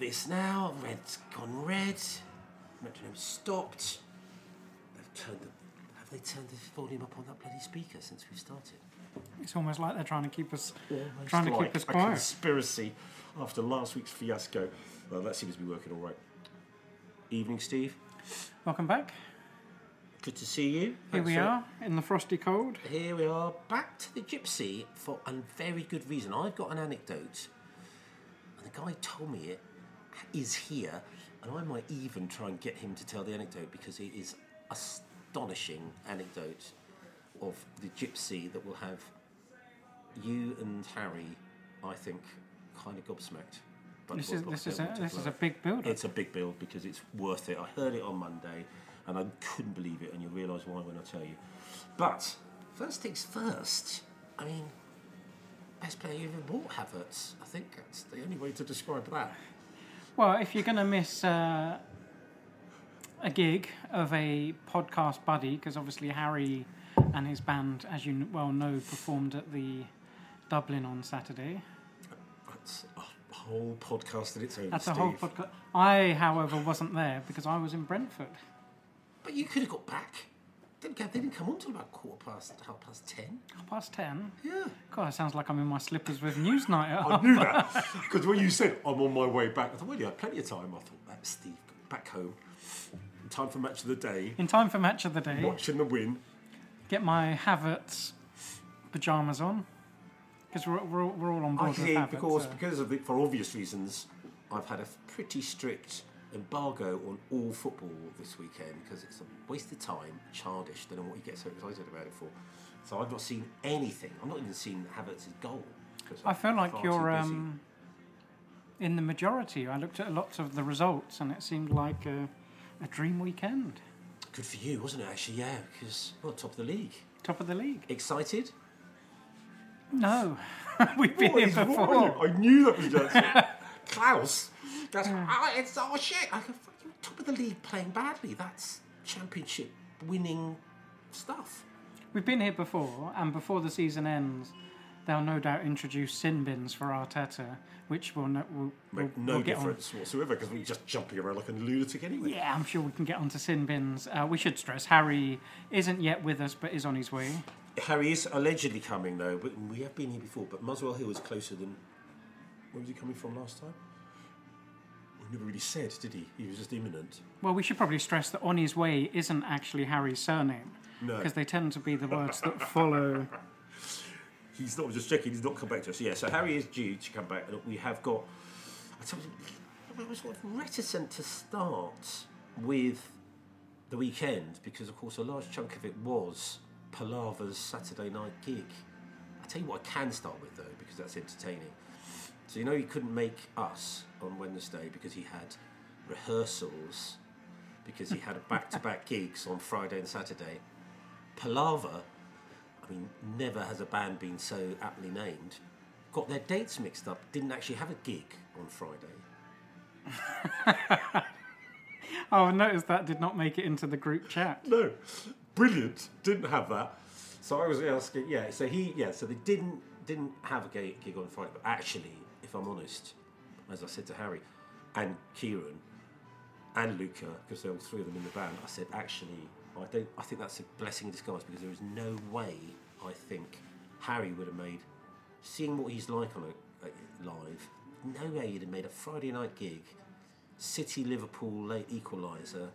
this now. Red's gone red. Metronome stopped. They've turned the, have they turned the volume up on that bloody speaker since we started? It's almost like they're trying to keep us Almost trying to like keep us a quiet. conspiracy after last week's fiasco. Well, that seems to be working all right. Evening, Steve. Welcome back. Good to see you. Here Thanks we for- are in the frosty cold. Here we are, back to the gypsy for a very good reason. I've got an anecdote, and the guy told me it is here, and I might even try and get him to tell the anecdote because it is astonishing anecdote of the gypsy that will have you and Harry, I think, kind of gobsmacked. But This is this is a this is a big build. It's a big build because it's worth it. I heard it on Monday and I couldn't believe it, and you'll realise why when I tell you. But first things first, I mean, best player you ever bought, Havertz. I think that's the only way to describe that. Well, if you're going to miss uh, a gig of a podcast buddy, because obviously Harry and his band, as you well know, performed at the Dublin on Saturday. That's a whole podcast in its own. That's a whole podcast. I, however, wasn't there because I was in Brentford. But you could have got back. Didn't get, they didn't come on till about quarter past, half past ten. Half past ten. Yeah. God, it sounds like I'm in my slippers with Newsnight. I knew that because when you said I'm on my way back, I thought, well, you had plenty of time. I thought, that's Steve back home. Time for match of the day. In time for match of the day, Watching the win. get my Havertz pajamas on because we're, we're, all- we're all on I board with see, Havertz. because so- because of the, for obvious reasons, I've had a pretty strict embargo on all football this weekend because it's a waste of time, childish. Don't know what you get so excited about it for. So I've not seen anything. I've not even seen Havertz's goal. I feel like you're um, in the majority. I looked at lots of the results and it seemed like a, a dream weekend. good for you, wasn't it? Actually, yeah, because well, top of the league. Top of the league. Excited? No, we've been What here is wrong with before. I knew that was Klaus. That's ah, it's all shit. I go, fuck you, top of the league playing badly. That's championship winning stuff. We've been here before, and before the season ends, they'll no doubt introduce sin bins for Arteta, which will no, will, will, Make no will get on. difference whatsoever because we're just jumping around like a lunatic anyway. Yeah, I'm sure we can get onto sin bins. Uh, we should stress Harry isn't yet with us, but is on his way. Harry is allegedly coming though, but we have been here before. But Muswell Hill is closer than. Where was he coming from last time? Never really said, did he? He was just imminent. Well, we should probably stress that on his way isn't actually Harry's surname. No. Because they tend to be the words that follow. He's not just checking. He's not come back to us. Yeah, so Harry is due to come back, and we have got. I told you, I was sort of reticent to start with the weekend because, of course, a large chunk of it was Palaver's Saturday night gig. I tell you what, I can start with though because that's entertaining. So you know he couldn't make us on Wednesday because he had rehearsals because he had back-to-back gigs on Friday and Saturday. Palaver I mean, never has a band been so aptly named. Got their dates mixed up. Didn't actually have a gig on Friday. Oh, I noticed that did not make it into the group chat. No, brilliant. Didn't have that. So I was asking. Yeah. So he. Yeah. So they didn't didn't have a gig on Friday. But actually, if I'm honest, as I said to Harry and Kieran and Luca, because there were three of them in the band, I said actually, I don't. I think that's a blessing in disguise because there is no way I think Harry would have made, seeing what he's like on a, a live, no way he'd have made a Friday night gig, City Liverpool late equaliser,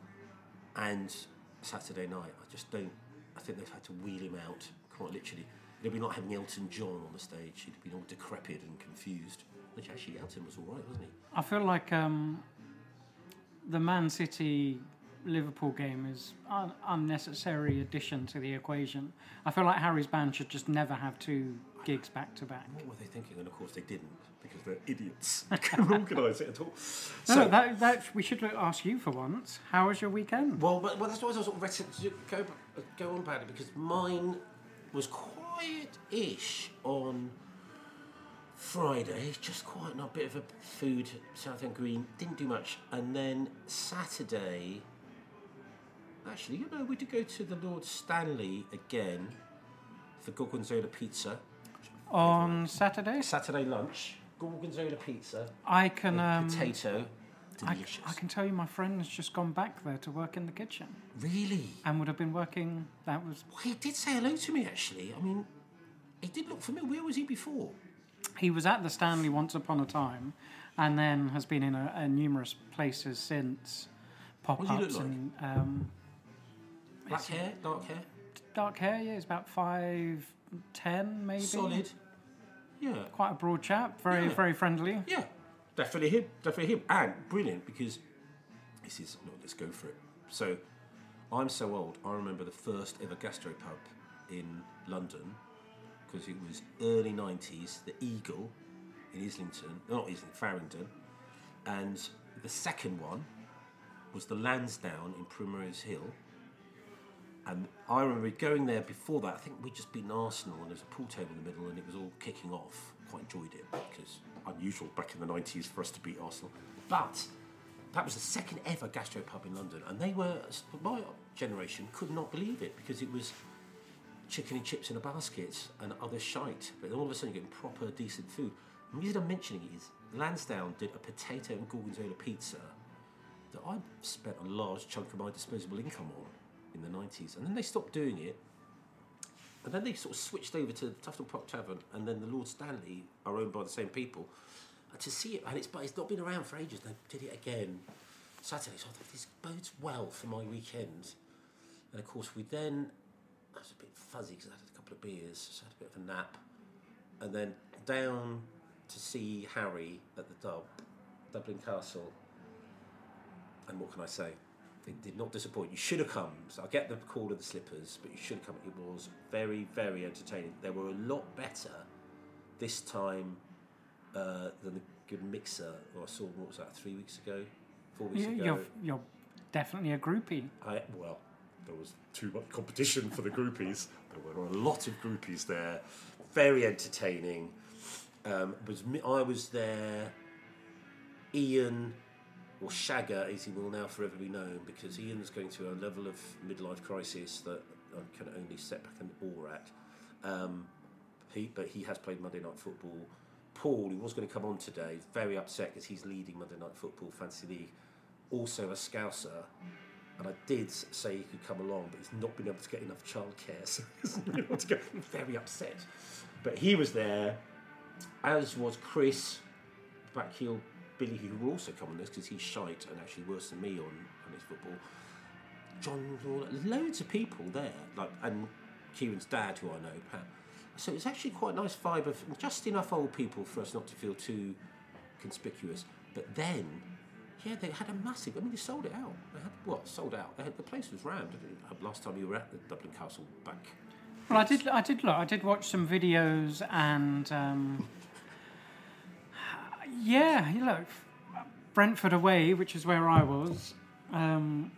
and Saturday night. I just don't. I think they've had to wheel him out quite literally. It'd be like having Elton John on the stage. He'd been all decrepit and confused. Which actually Elton was all right, wasn't he? I feel like um, the Man City Liverpool game is an unnecessary addition to the equation. I feel like Harry's band should just never have two gigs back to back. What were they thinking? And of course they didn't because they're idiots. They couldn't organise it at all. No, So, no, that, that we should ask you for once. How was your weekend? well, but, well, that's why I was sort of reticent to go go on about it because mine was quiet-ish on Friday, just quite a bit of a food, South End Green, didn't do much. And then Saturday, actually, you know, we did go to the Lord Stanley again for Gorgonzola pizza. On Saturday? Saturday lunch. gorgonzola pizza, I can. Um, potato. I, Delicious. I can tell you, my friend has just gone back there to work in the kitchen, Really? and would have been working. That was Well, he did say hello to me actually. I mean, he did look familiar. Where was he before? He was at the Stanley once upon a time, and then has been in a, a numerous places since. Pop What does he ups look like? and um, Black hair, dark hair, dark hair. Yeah, he's about five ten, maybe. solid. Yeah, Quite a broad chap. Very Yeah. very friendly. yeah, definitely him. Definitely him, and brilliant because this is no. Let's go for it. So, I'm so old. I remember the first ever gastropub in London because it was early '90s. The Eagle in Islington, not Islington, Farringdon, and the second one was the Lansdowne in Primrose Hill. And I remember going there before that. I think we'd just beaten Arsenal, and there was a pool table in the middle, and it was all kicking off. Quite enjoyed it because unusual back in the nineties for us to beat Arsenal. But that was the second ever gastropub in London, and they were my generation could not believe it because it was chicken and chips in a basket and other shite. But all of a sudden, you're getting proper, decent food. The reason I'm mentioning it is Lansdowne did a potato and gorgonzola pizza that I spent a large chunk of my disposable income on in the 90s. And then they stopped doing it. And then they sort of switched over to Tufnell Park Tavern, and then the Lord Stanley are owned by the same people. And to see it, and it's, but it's not been around for ages. They did it again Saturday, so I thought this bodes well for my weekend. And of course, we then, I was a bit fuzzy because I had a couple of beers, so I had a bit of a nap. And then down to see Harry at the Dub, Dublin Castle. And what can I say? It did not disappoint. You should have come. So I get the call of the slippers, but you should have come. It was very, very entertaining. They were a lot better this time uh, than the good mixer. Or I saw what was that three weeks ago, four weeks You, ago. you're you're definitely a groupie. I, well, there was too much competition for the groupies. There were a lot of groupies there. Very entertaining. Um, was I was there. Ian, or Shagger, as he will now forever be known, because Ian's going through a level of midlife crisis that I can only set back an awe at. Um, he, but he has played Monday Night Football. Paul, who was going to come on today, very upset because he's leading Monday Night Football Fantasy League. Also a Scouser, and I did say he could come along, but he's not been able to get enough childcare, so he hasn't been able to go. Very upset. But he was there, as was Chris, backheel Billy, who will also come on this because he's shite and actually worse than me on, on his football. John, Lawler, loads of people there, like and Kieran's dad, who I know, Pat. So it's actually quite a nice vibe of just enough old people for us not to feel too conspicuous. But then, yeah, they had a massive. I mean, they sold it out. They had what sold out. They had, the place was rammed. Last time you were at the Dublin Castle back. Well, I did. I did look. I did watch some videos, and um, yeah, you look, Brentford away, which is where I was. Um,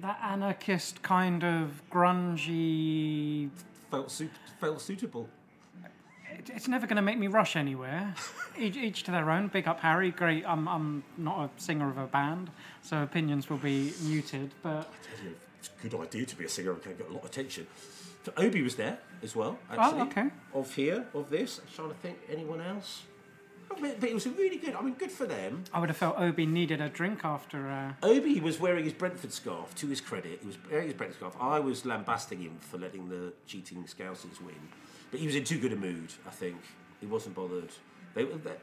that anarchist kind of grungy. Felt suit, felt suitable. It, it's never going to make me rush anywhere. each, each to their own. Big up Harry. Great. I'm. I'm not a singer of a band, so opinions will be muted. But tell you, It's a good idea to be a singer and can get a lot of attention. So Obi was there as well. Actually, Oh, okay. Of here, of this. I'm trying to think anyone else. Oh, but but it was really good. I mean, good for them. I would have felt Obi needed a drink after. Uh, Obi was wearing his Brentford scarf. To his credit, he was wearing his Brentford scarf. I was lambasting him for letting the cheating Scousers win, but he was in too good a mood. I think he wasn't bothered. They were. they-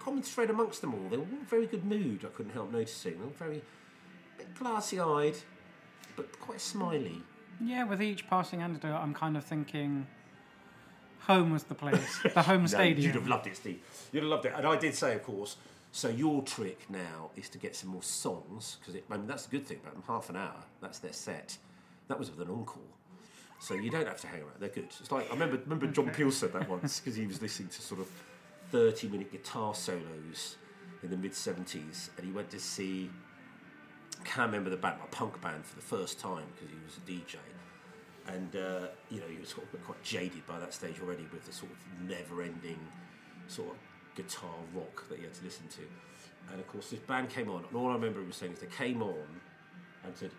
Common thread amongst them all. They were all in very good mood. I couldn't help noticing. They were very bit glassy-eyed, but quite smiley. Yeah, with each passing anecdote, I'm kind of thinking home was the place, the home No, stadium. you'd have loved it, Steve. You'd have loved it. And I did say, of course. So your trick now is to get some more songs because I mean that's the good thing about them. Half an hour, that's their set. That was with an encore, so you don't have to hang around. They're good. It's like I remember remember John Peel said that once because he was listening to sort of thirty-minute guitar solos in the mid seventies, and he went to see. Can't remember the band, a punk band for the first time because he was a DJ and uh, you know he was sort of quite jaded by that stage already with the sort of never-ending sort of guitar rock that he had to listen to. And of course, this band came on, and all I remember him saying is they came on and said,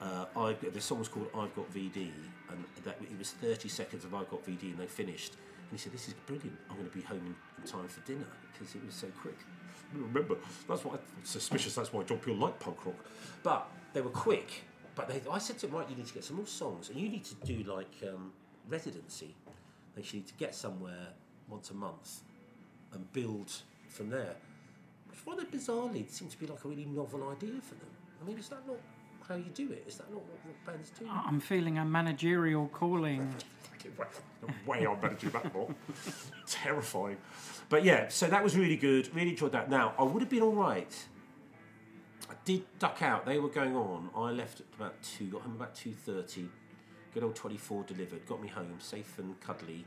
uh, "I've got." The song was called "I've Got VD," and that it was 30 seconds of "I've Got VD," and they finished And he said, "This is brilliant. I'm going to be home in, in time for dinner because it was so quick." Remember, that's why I'm suspicious. That's why John Peel liked punk rock, but they were quick. But they, I said to him, "Right, you need to get some more songs, and you need to do like um, residency. They should need to get somewhere once a month and build from there." Which rather bizarrely seemed to be like a really novel idea for them. I mean, is that not how you do it? Is that not what, what bands do? Oh, I'm feeling a managerial calling. Way I'm managing that more. Terrifying. But yeah, so that was really good. Really enjoyed that. Now, I would have been all right. I did duck out. They were going on. I left at about 2, got home about 2.30. Good old 24 delivered. Got me home, safe and cuddly.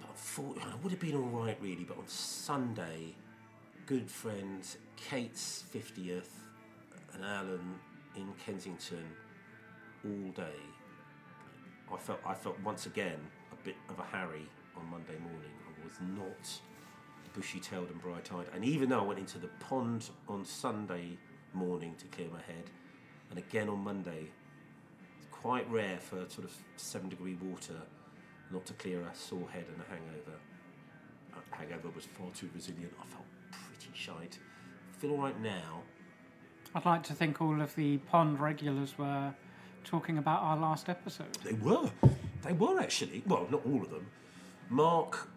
But unfortunately, I would have been all right, really. But on Sunday, good friend Kate's 50th and Alan in Kensington all day. I felt I felt once again a bit of a Harry on Monday morning. I was not bushy-tailed and bright-eyed, and even though I went into the pond on Sunday morning to clear my head, and again on Monday, it's quite rare for sort of seven-degree water not to clear a sore head and a hangover. A hangover was far too resilient. I felt pretty shite. Feel all right now. I'd like to think all of the pond regulars were talking about our last episode. They were. They were actually. Well, not all of them. Mark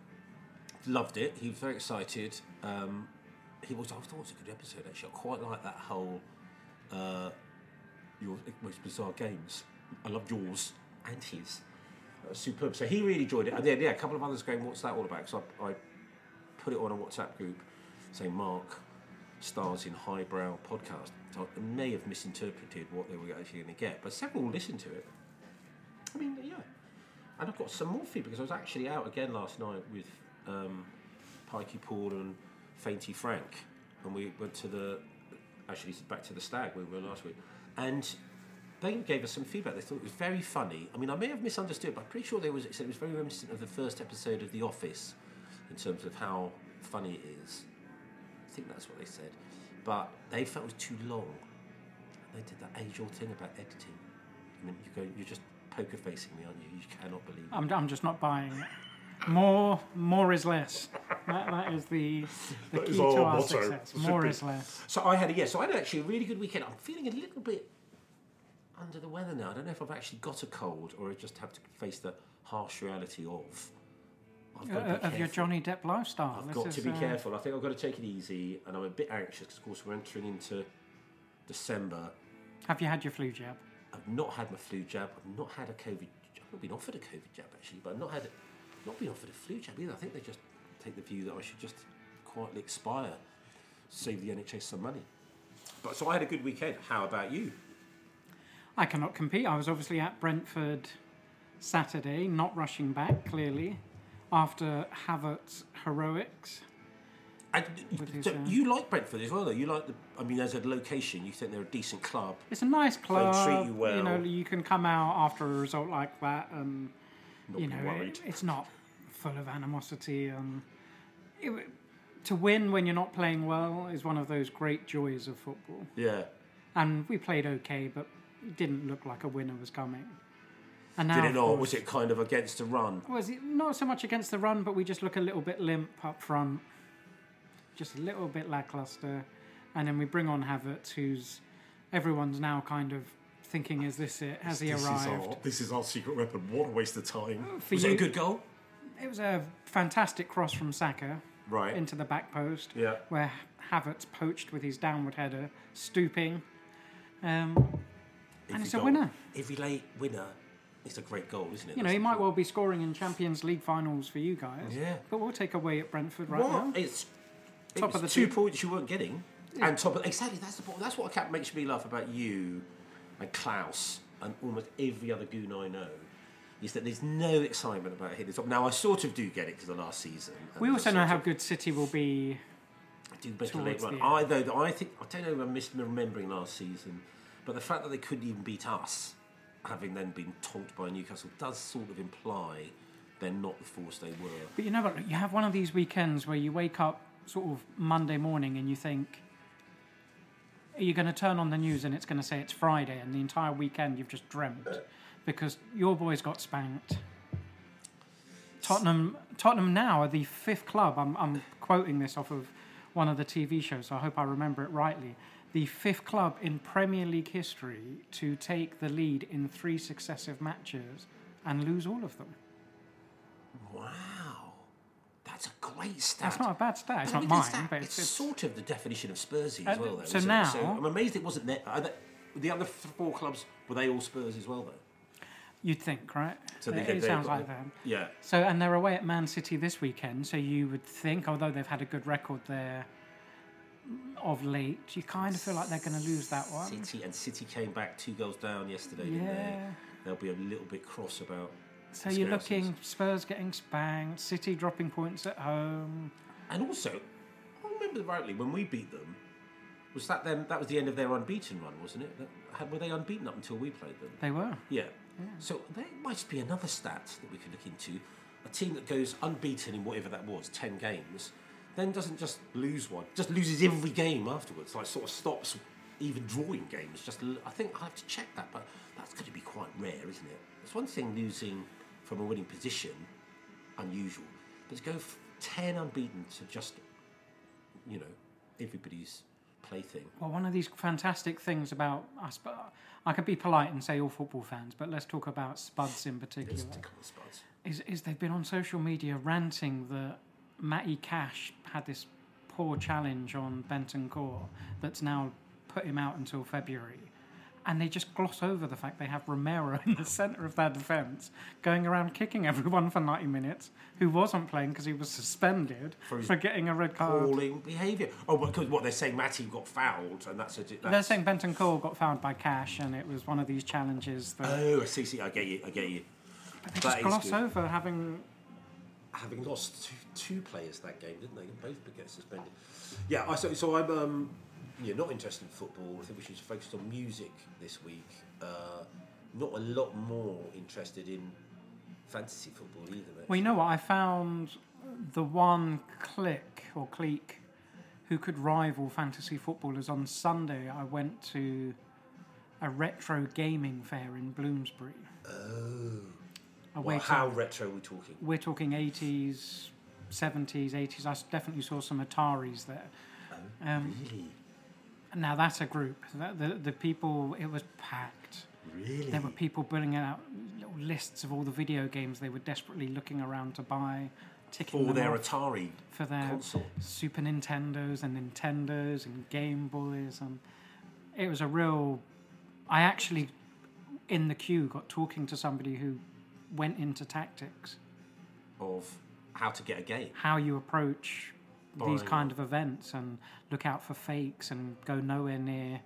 loved it. He was very excited. Um, he was. I thought it was a good episode actually. I quite like that whole uh, your most bizarre games. I loved yours and his. Superb. So he really enjoyed it. And then yeah, a couple of others going, "What's that all about?" So I, I put it on a WhatsApp group saying Mark stars in highbrow podcast. I may have misinterpreted what they were actually going to get, but several listened to it. I mean, yeah. And I've got some more feedback because I was actually out again last night with um, Pikey Paul and Fainty Frank, and we went to the actually back to the stag where we were last week, and they gave us some feedback. They thought it was very funny. I mean, I may have misunderstood, but I'm pretty sure they was said it was very reminiscent of the first episode of The Office in terms of how funny it is. I think that's what they said, but they felt it was too long. They did that age-old thing about editing. I mean, you go, you're just poker facing me, aren't you? You cannot believe. it. I'm, I'm just not buying it. More, more is less. That, that is the, the That key is to our our motto. success. More is less. So I had a yeah. So I had actually a really good weekend. I'm feeling a little bit under the weather now. I don't know if I've actually got a cold or I just have to face the harsh reality of. I've got Uh, of your. Johnny Depp lifestyle. I've This got is, to be uh, careful. I think I've got to take it easy, and I'm a bit anxious because, of course, we're entering into December. Have you had your flu jab? I've not had my flu jab. I've not had a COVID. I've not been offered a COVID jab actually, but I've not had, not been offered a flu jab either. I think they just take the view that I should just quietly expire, save the NHS some money. But so I had a good weekend. How about you? I cannot compete. I was obviously at Brentford Saturday, not rushing back, clearly, after Havertz heroics. And so uh, you like Brentford as well, though. You like the. I mean, as a location, you think they're a decent club. It's a nice club. treat you well. You know, you can come out after a result like that, and Not you know, it, it's not full of animosity. And it, to win when you're not playing well is one of those great joys of football. Yeah. And we played okay, but it didn't look like a winner was coming. And now, Did it of not? course- Was it kind of against the run? Was it not so much against the run, but we just look a little bit limp up front, just a little bit lackluster, and then we bring on Havertz, who's everyone's now kind of thinking, "Is this it? Has he this arrived?" Is our, this is our secret weapon. What a waste of time. For was it a good goal? It was a fantastic cross from Saka Right. into the back post, yeah. where Havertz poached with his downward header, stooping, um, and it's a goal- winner. Every late winner is a great goal, isn't it? You know, That's he might well be scoring in Champions League finals for you guys. Yeah. But we'll take away at Brentford right What? now. It's it Top was of the two team. points you weren't getting, and top of exactly that's the point. That's what kept makes me laugh about you and Klaus and almost every other goon I know. Is that there's no excitement about hitting the top. Now I sort of do get it because of last season. We also know how good City will be. do make a late run. I though I think I don't know if I'm misremembering last season, but the fact that they couldn't even beat us, having then been tonked by Newcastle, does sort of imply they're not the force they were. But you know what? You have one of these weekends where you wake up sort of Monday morning and you think, are you going to turn on the news and it's going to say it's Friday and the entire weekend you've just dreamt because your boys got spanked. Tottenham, Tottenham now are the fifth club. I'm, I'm quoting this off of one of the TV shows, so I hope I remember it rightly. The fifth club in Premier League history to take the lead in three successive matches and lose all of them. Wow, that's a great stat. That's not a bad stat. It's But not mine, it's that- but it's, it's, sort of the definition of Spursy Uh, as well. Though, so now- I'm amazed it wasn't there. They, the other four clubs were they all Spurs as well though? you'd think, right? So they- it they've sounds like the- that. Yeah, So, and they're away at Man City this weekend. So you would think, although they've had a good record there of late, you kind of feel like they're going to lose that one. City and City came back two goals down yesterday. Didn't they? Yeah. They'll be a little bit cross about. So you're looking Spurs getting spanked, City dropping points at home. And also, I remember rightly when we beat them. Was that them? That was the end of their unbeaten run, wasn't it? That- Were they unbeaten up until we played them? They were. Yeah. So there might be another stat that we could look into. A team that goes unbeaten in whatever that was, 10 games, then doesn't just lose one, just loses every game afterwards, like sort of stops even drawing games. Just I think I have to check that, but that's going to be quite rare, isn't it? It's one thing losing from a winning position, unusual, but to go 10 unbeaten to just, you know, everybody's plaything. Well, one of these fantastic things about us, but I could be polite and say all football fans, but let's talk about Spuds in particular. It's come on, Spuds. is, is they've been on social media ranting that Matty Cash had this poor challenge on Bentancur that's now put him out until February. And they just gloss over the fact they have Romero in the centre of their defence going around kicking everyone for 90 minutes who wasn't playing because he was suspended For for, getting a red card. Appalling behaviour. Oh, because what they're saying, Matty got fouled, and that's a. That's, They're saying Bentancur got fouled by Cash and it was one of these challenges that Oh, I see, see, I get you, I get you. they that just gloss good. over having Having lost two, two players that game, didn't they? Both get suspended. Yeah, I so, so I'm um, yeah, not interested in football. I think we should focus on music this week. Uh, not a lot more interested in fantasy football either. Mate. Well, you know what? I found the one clique or clique who could rival fantasy footballers on Sunday. I went to a retro gaming fair in Bloomsbury. oh, well, how retro are we talking? we're talking 80s, 70s, 80s. I definitely saw some Ataris there. Um, Really, now that's a group. The, the, the people, it was packed. really. There were people putting out little lists of all the video games they were desperately looking around to buy, ticking for their. Atari for their console. Super Nintendos and Nintendos and Game Boys, and it was a real. I actually, in the queue, got talking to somebody who went into tactics, of how to get a game. how you approach these kind of events, and look out for fakes, and go nowhere near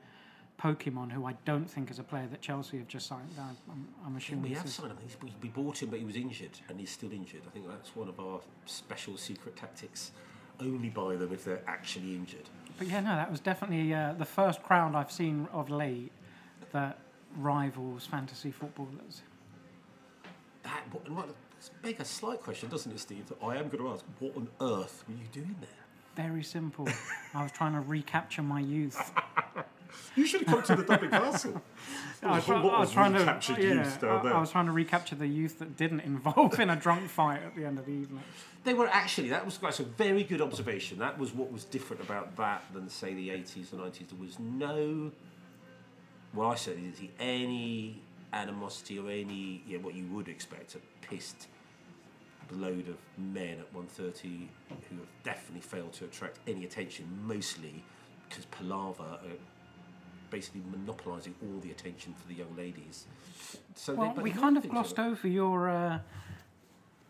Pokemon, who I don't think is a player that Chelsea have just signed. I'm, I'm, assuming We have signed him. We we bought him, but he was injured, and he's still injured. I think that's one of our special secret tactics. Only buy them if they're actually injured. But yeah, no, that was definitely uh, the first crowd I've seen of late that rivals fantasy footballers. That what, and what, it's beg a slight question, doesn't it, Steve? That I am going to ask. What on earth were you doing there? Very simple. I was trying to recapture my youth. You should have come to the Dublin Castle. I was, What I was was trying to, recaptured yeah, youth I, there? I was trying to recapture the youth that didn't involve in a drunk fight at the end of the evening. They were actually that was that's a very good observation. That was what was different about that than say the eighties and nineties. There was no, well, I said is any animosity or any yeah what you would expect a pissed load of men at 1.30 who have definitely failed to attract any attention. Mostly because Palava are basically monopolising all the attention for the young ladies. So Well, we kind of glossed over your. Uh,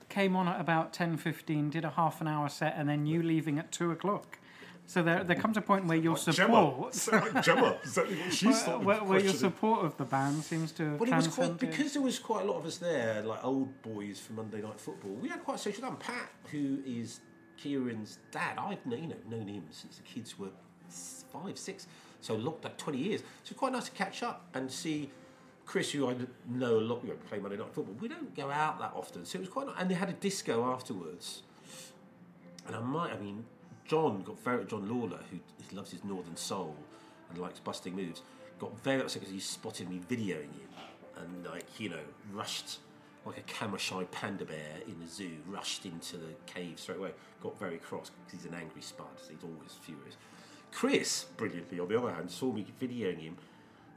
came on at about ten fifteen, did a half an hour set, and then you leaving at two o'clock. So there, there comes a point where your Gemma, support, Gemma, is that what she where, where, where your support of the band seems to have Well, it was quite because there was quite a lot of us there, like old boys from Monday Night Football. We had quite a social time. Pat, who is Kieran's dad, I've known, you know, known him since the kids were five, six, so locked up twenty years. So it's quite nice to catch up and see Chris, who I know a lot, you know, play Monday Night Football. We don't go out that often, so it was quite. nice. And they had a disco afterwards. And I might, I mean, John got very John Lawler, who loves his Northern Soul and likes busting moves, got very upset because he spotted me videoing him, and like you know rushed like a camera shy panda bear in the zoo, rushed into the cave straight away. Got very cross because he's an angry spud. So he's always furious. Chris, brilliantly, on the other hand, saw me videoing him.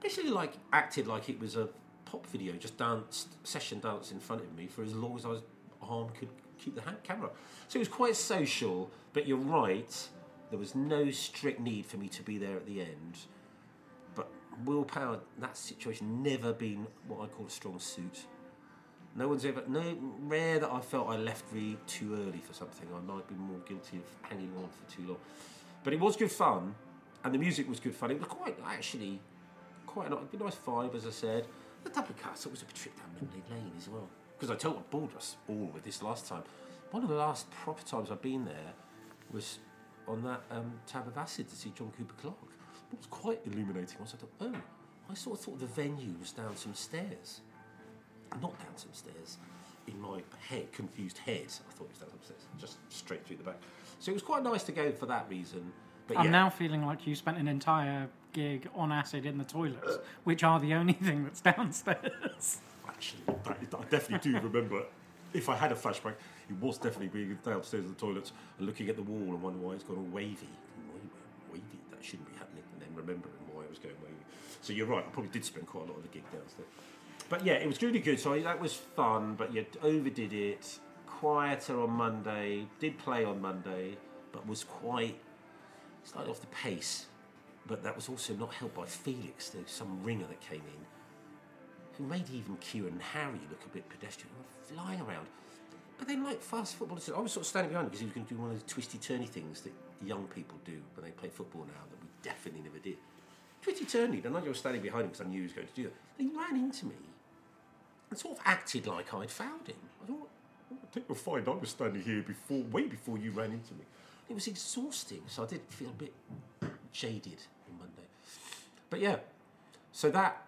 Basically, like acted like it was a pop video, just danced session dance in front of me for as long as I was arm could keep the camera. So it was quite social. But you're right. There was no strict need for me to be there at the end. But willpower, that situation, never been what I call a strong suit. No one's ever, no, rare that I felt I left really too early for something. I might be more guilty of hanging on for too long. But it was good fun, and the music was good fun. It was quite, actually, quite a nice, vibe, as I said. The double cuts, it was a trip down memory lane as well. Because I told I bored us all with this last time. One of the last proper times I've been there was on that um, tab of acid to see John Cooper Clarke. What was quite illuminating was I thought, oh, I sort of thought the venue was down some stairs. Not down some stairs. In my head, confused head, I thought it was down some stairs, just straight through the back. So it was quite nice to go for that reason. But I'm yeah, now feeling like you spent an entire gig on acid in the toilets, which are the only thing that's downstairs. Actually, I definitely do remember. If I had a flashback, it was definitely being downstairs in the toilets and looking at the wall and wondering why it's gone all wavy. Wavy, that shouldn't be happening. And then remembering why it was going wavy. So you're right. I probably did spend quite a lot of the gig downstairs. But yeah, it was really good. So that was fun. But you overdid it. Quieter on Monday. Did play on Monday, but was quite slightly off the pace. But that was also not helped by Felix. Was some ringer that came in who made even Kieran and Harry look a bit pedestrian, flying around. But then, like fast football, I was sort of standing behind him because he was going to do one of those twisty turny things that young people do when they play football now that we definitely never did. Twisty turny, and I was standing behind him because I knew he was going to do that. He ran into me and sort of acted like I'd found him. I thought, "Oh, I think you'll find I was standing here before, way before you ran into me. It was exhausting, so I did feel a bit jaded on Monday. But yeah, so that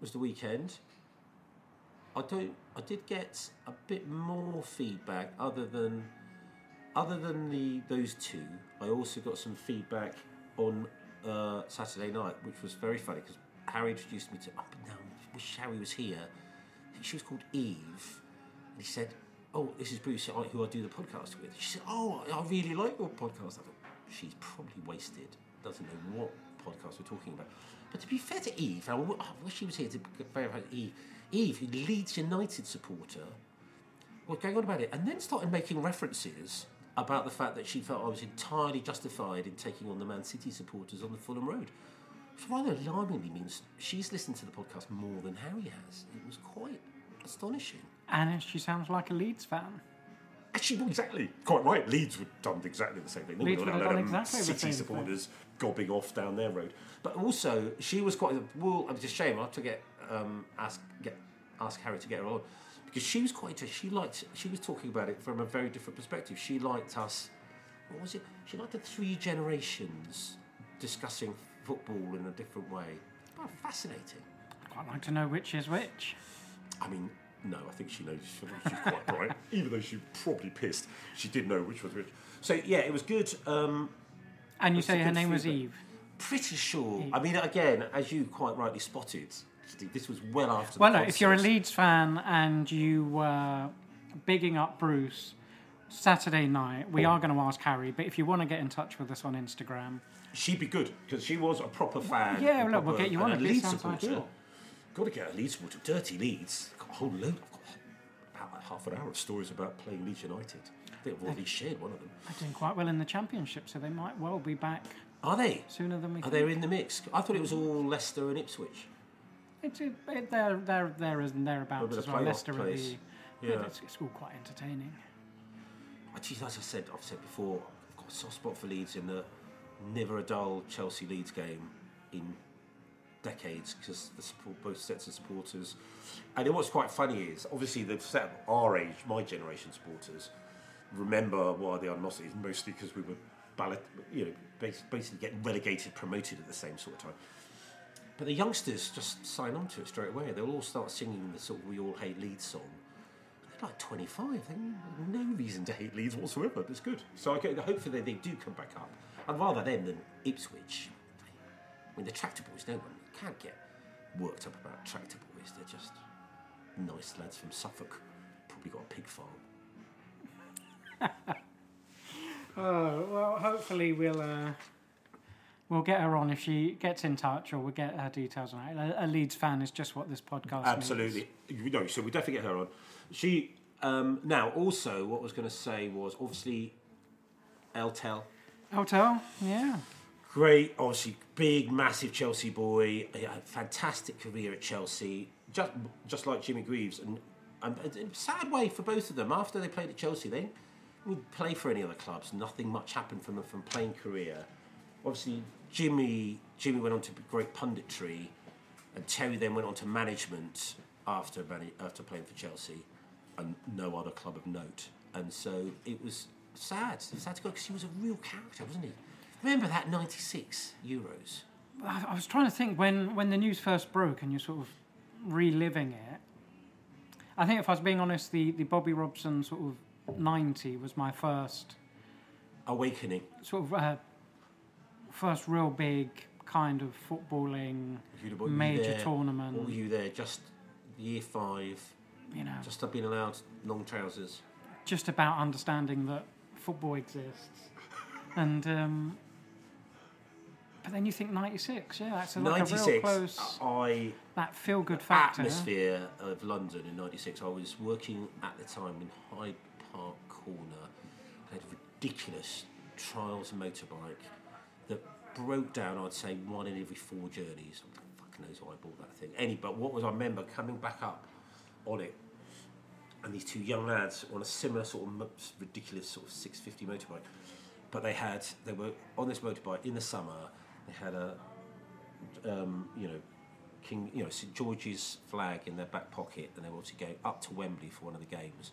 was the weekend. I don't. I did get a bit more feedback other than other than the those two. I also got some feedback on uh, Saturday night, which was very funny because Harry introduced me to up and down. Wish Harry was here. I think she was called Eve, and he said, "Oh, this is Bruce, who I do the podcast with." She said, "Oh, I really like your podcast." I thought she's probably wasted, doesn't know what podcast we're talking about. But to be fair to Eve, I wish she was here to verify Eve. Eve, who Leeds United supporter, was going on about it, and then started making references about the fact that she felt I was entirely justified in taking on the Man City supporters on the Fulham Road. Which rather alarmingly means she's listened to the podcast more than Harry has. It was quite astonishing. And she sounds like a Leeds fan. Actually, well, exactly. Quite right. Leeds would have done exactly the same thing. They Leeds would have done exactly the City same supporters gobbing off down their road. But also, she was quite. Well, it's a shame. I have to get um, ask get ask Harry to get her on because she was quite. She liked. She was talking about it from a very different perspective. She liked us. What was it? She liked the three generations discussing football in a different way. Oh, fascinating. I'd quite like to know which is which. I mean, no, I think she knows. She's quite bright, even though she probably pissed. She did know which was which. So yeah, it was good. Um, And you say her name was. Eve. pretty sure. I mean, again, as you quite rightly spotted, Steve, this was well after. Well, no, if you're a. Leeds fan and you were bigging up Bruce Saturday night, we oh. are going to ask Harry, but if you want to get in touch with us on Instagram, she'd be good because she was a proper fan. Yeah, a look, we'll get you on. A Leeds supporter. ideal. Got to get a Leeds supporter. Dirty Leeds. Got a whole load. I've got about half an hour of stories about playing Leeds United. I think I've already shared one of them. they're doing quite well in the championship, so they might well be back Are they? sooner than we Are think. they in the mix? I thought it was all Leicester and Ipswich. It's, it, it, they're, they're, they're as and thereabouts as well. Leicester place. the. Yeah. It's, it's all quite entertaining. Actually, as I said, I've said before, I've got a soft spot for Leeds in the never a dull Chelsea Leeds game in decades because the support, both sets of supporters. And what's quite funny is obviously the set of our age, my generation supporters, remember why the animosity is mostly because we were ballot, you know, basically getting relegated, promoted at the same sort of time. But the youngsters just sign on to it straight away. They'll all start singing the sort of "We All Hate Leeds" song. They're like 25. They have no reason to hate Leeds whatsoever. But it's good. So I hopefully they do come back up. I'd rather them than Ipswich. I mean, the tractor boys, no one can't get worked up about tractor boys. They're just nice lads from Suffolk. probably got a pig farm. Oh well, hopefully we'll uh, we'll get her on if she gets in touch, or we'll get her details on it. A, Leeds fan is just what this podcast. Absolutely. You know, so we definitely get her on. She um, now also what I was going to say was obviously El Tel, Eltel, yeah. great, obviously big, massive Chelsea boy, a fantastic career at Chelsea, just just like Jimmy Greaves, and, and a sad way for both of them. After they played at Chelsea, they wouldn't play for any other clubs. Nothing much happened from them from playing career. Obviously, Jimmy Jimmy went on to great punditry, and Terry then went on to management after after playing for Chelsea, and no other club of note. And so it was sad. Sad to go because he was a real character, wasn't he? Remember that '96 Euros? I, I was trying to think when when the news first broke and you're sort of reliving it. I think if I was being honest, the, the Bobby Robson sort of ninety was my first Awakening. sort of uh, first real big kind of footballing You'd- were you major there- tournament. What were you there? Just year five. you know, Just been allowed long trousers. just about understanding that football exists. And um, but then you think ninety six, yeah, that's a, like a real '96. close I that feel good factor. atmosphere of London in '96. I was working at the time in Hyde Park Corner. I had a ridiculous Trials motorbike that broke down. I'd say one in every four journeys. Fuck knows why I bought that thing. Any, but what was I remember coming back up on it, and these two young lads on a similar sort of ridiculous sort of 650 motorbike. But they had they were on this motorbike in the summer. They had a um, you know, King, you know, St George's flag in their back pocket, and they were obviously going up to Wembley for one of the games.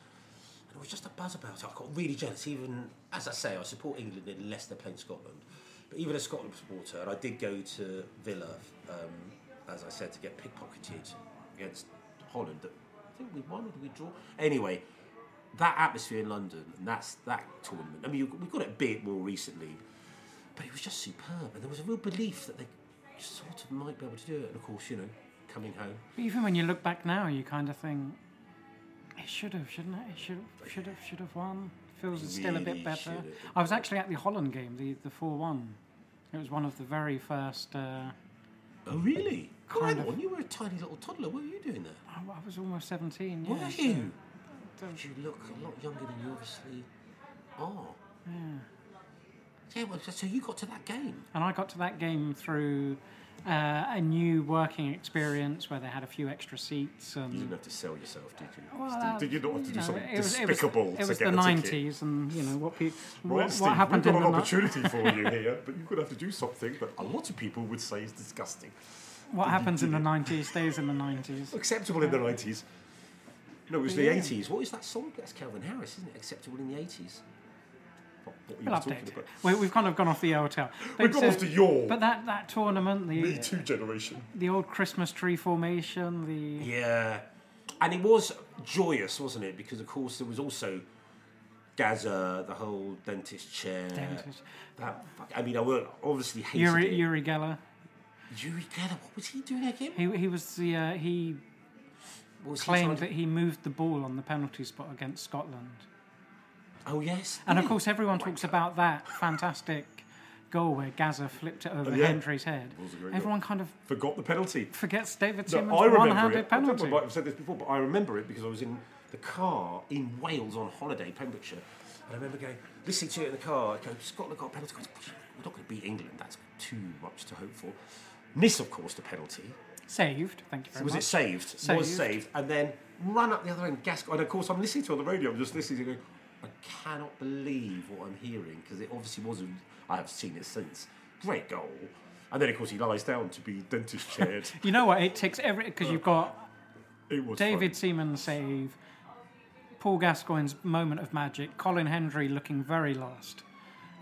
And it was just a buzz about it. I got really jealous. Even as I say, I support England unless they're playing Scotland. But even as a Scotland supporter, and I did go to Villa, um, as I said, to get pickpocketed against Holland. I think we won or did we draw? Anyway, that atmosphere in London and that's that tournament. I mean, we got it a bit more recently, but it was just superb. And there was a real belief that they sort of might be able to do it. And of course, you know, coming home. But even when you look back now, you kind of think it should have, shouldn't it? It should have, should have, should have won. Feels it's still a bit better. I was actually at the Holland game, the the four one. It was one of the very first. Uh, Oh, really? Well, hang of. on, you were a tiny little toddler. What were you doing there? I I was almost seventeen. Yeah, were so- you? so- You look a lot younger than you obviously are. yeah. Yeah, well, so you got to that game. And I got to that game through uh, a new working experience where they had a few extra seats You didn't have to sell yourself, did you? Well, did, did you not have to do know, something it was, it was, despicable it to was get the a ticket? nineties, and you know what people. Right, what, Steve, what happened we've got an ni- opportunity for you here, but going to have to do something that a lot of people would say is disgusting. What happens in the nineties stays in the nineties. Acceptable in the 90s. No, it was the Yeah. 80s. What is that song? That's Calvin Harris, isn't it? Acceptable in the 80s. What, what were We'll talking update. about? We, we've kind of gone off the hotel. We've gone uh, off to your But that, that tournament, Me the Too generation. the old Christmas tree formation, the Yeah. And it was joyous, wasn't it? Because, of course, there was also Gaza, the whole dentist chair. Dentist. That, I mean, I would obviously hated Uri, it. Uri Geller. Uri Geller, what was he doing again? He, he was the uh, he was claimed to- that he moved the ball on the penalty spot against Scotland. Oh, yes. And of course, everyone talks about that fantastic goal where Gaza flipped it over Oh, yeah. Hendry's head. It was a great Everyone kind of Forgot the penalty. forgets David No, Simmons' I remember one-handed it. I penalty. I might have said this before, but I remember it because I was in the car in Wales on holiday, Pembrokeshire, and I remember going listening to it in the car. I go, Scotland got a penalty. We're not going to beat England. That's too much to hope for. Miss, of course, the penalty. Saved. Thank you very Was much. Was it saved? Saved. Was saved, and then run up the other end. Gas. And of course, I'm listening to it on the radio. I'm just listening. going, I cannot believe what I'm hearing because it obviously wasn't. I have seen it since. Great goal. And then, of course, he lies down to be dentist chaired. You know what? It takes every because you've got it was David Seaman save, Paul Gascoigne's moment of magic, Colin Hendry looking very lost,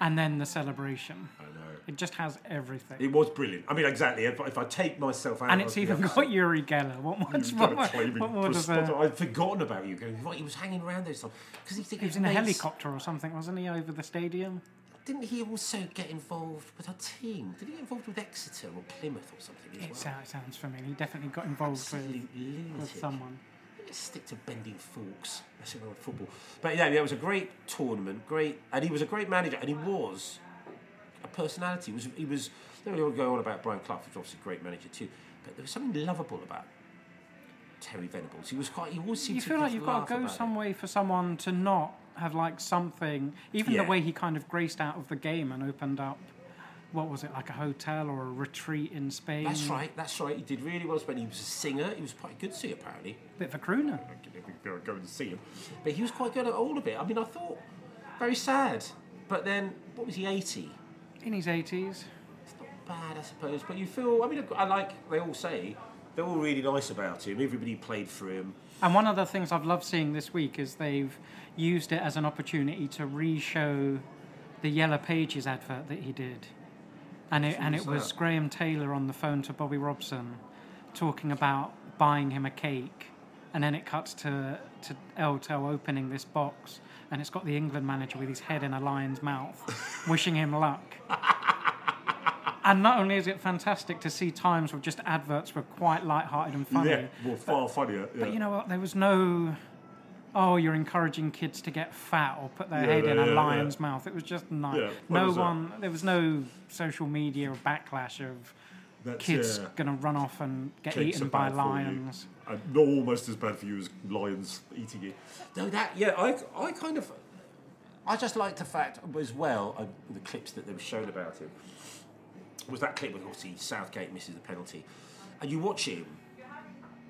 and then the celebration. I know. It just has everything. It was brilliant. I mean, exactly. If, if I take myself out, and it's even got Uri Geller. What more? What, gotta more- claim him what more does I'd forgotten about you. Going, right, he was hanging around those times because he, he was in a helicopter or something, wasn't he, over the stadium? Didn't he also get involved with a team? Did he get involved with Exeter or Plymouth or something as It well? sounds, familiar. He definitely got involved with, Absolute with lunatic. someone. Stick to bending forks. That's it football. But yeah, it was a great tournament, great, and he was a great manager, and he was a personality. He was, he was. Then we all go on about Brian Clough, who's obviously a great manager too, but there was something lovable about Terry Venables. He was quite. He always seemed You to feel like you've got to go about it. some way for someone to not have like something, even Yeah. the way he kind of graced out of the game and opened up, what was it, like a hotel or a retreat in Spain? That's right. That's right. He did really well. But he was a singer. He was quite a good singer, apparently. Bit of a crooner. I go and see him. But he was quite good at all of it. I mean, I thought very sad. But then, what was he? Eighty. In his 80s. It's not bad, I suppose. But you feel. I mean, I like. They all say they're all really nice about him. Everybody played for him. And one of the things I've loved seeing this week is they've used it as an opportunity to re-show the Yellow Pages advert that he did, and it and it was that? Graham Taylor on the phone to Bobby Robson, talking about buying him a cake, and then it cuts to to El Tel opening this box, and it's got the England manager with his head in a lion's mouth, wishing him luck. And not only is it fantastic to see times where just adverts were quite light-hearted and funny, Yeah, well, far funnier. but you know what? There was no. Oh, you're encouraging kids to get fat or put their Yeah, head in yeah, a yeah, lion's mouth. It was just nice. Yeah, no was that? one. There was no social media backlash of That's, kids yeah. going to run off and get Cakes eaten by bad for you. lions. And not almost as bad for you as lions eating you. No, that yeah, I, I kind of, I just liked the fact as well uh, the clips that they were shown about him was that clip where obviously Southgate misses the penalty, and you watch him.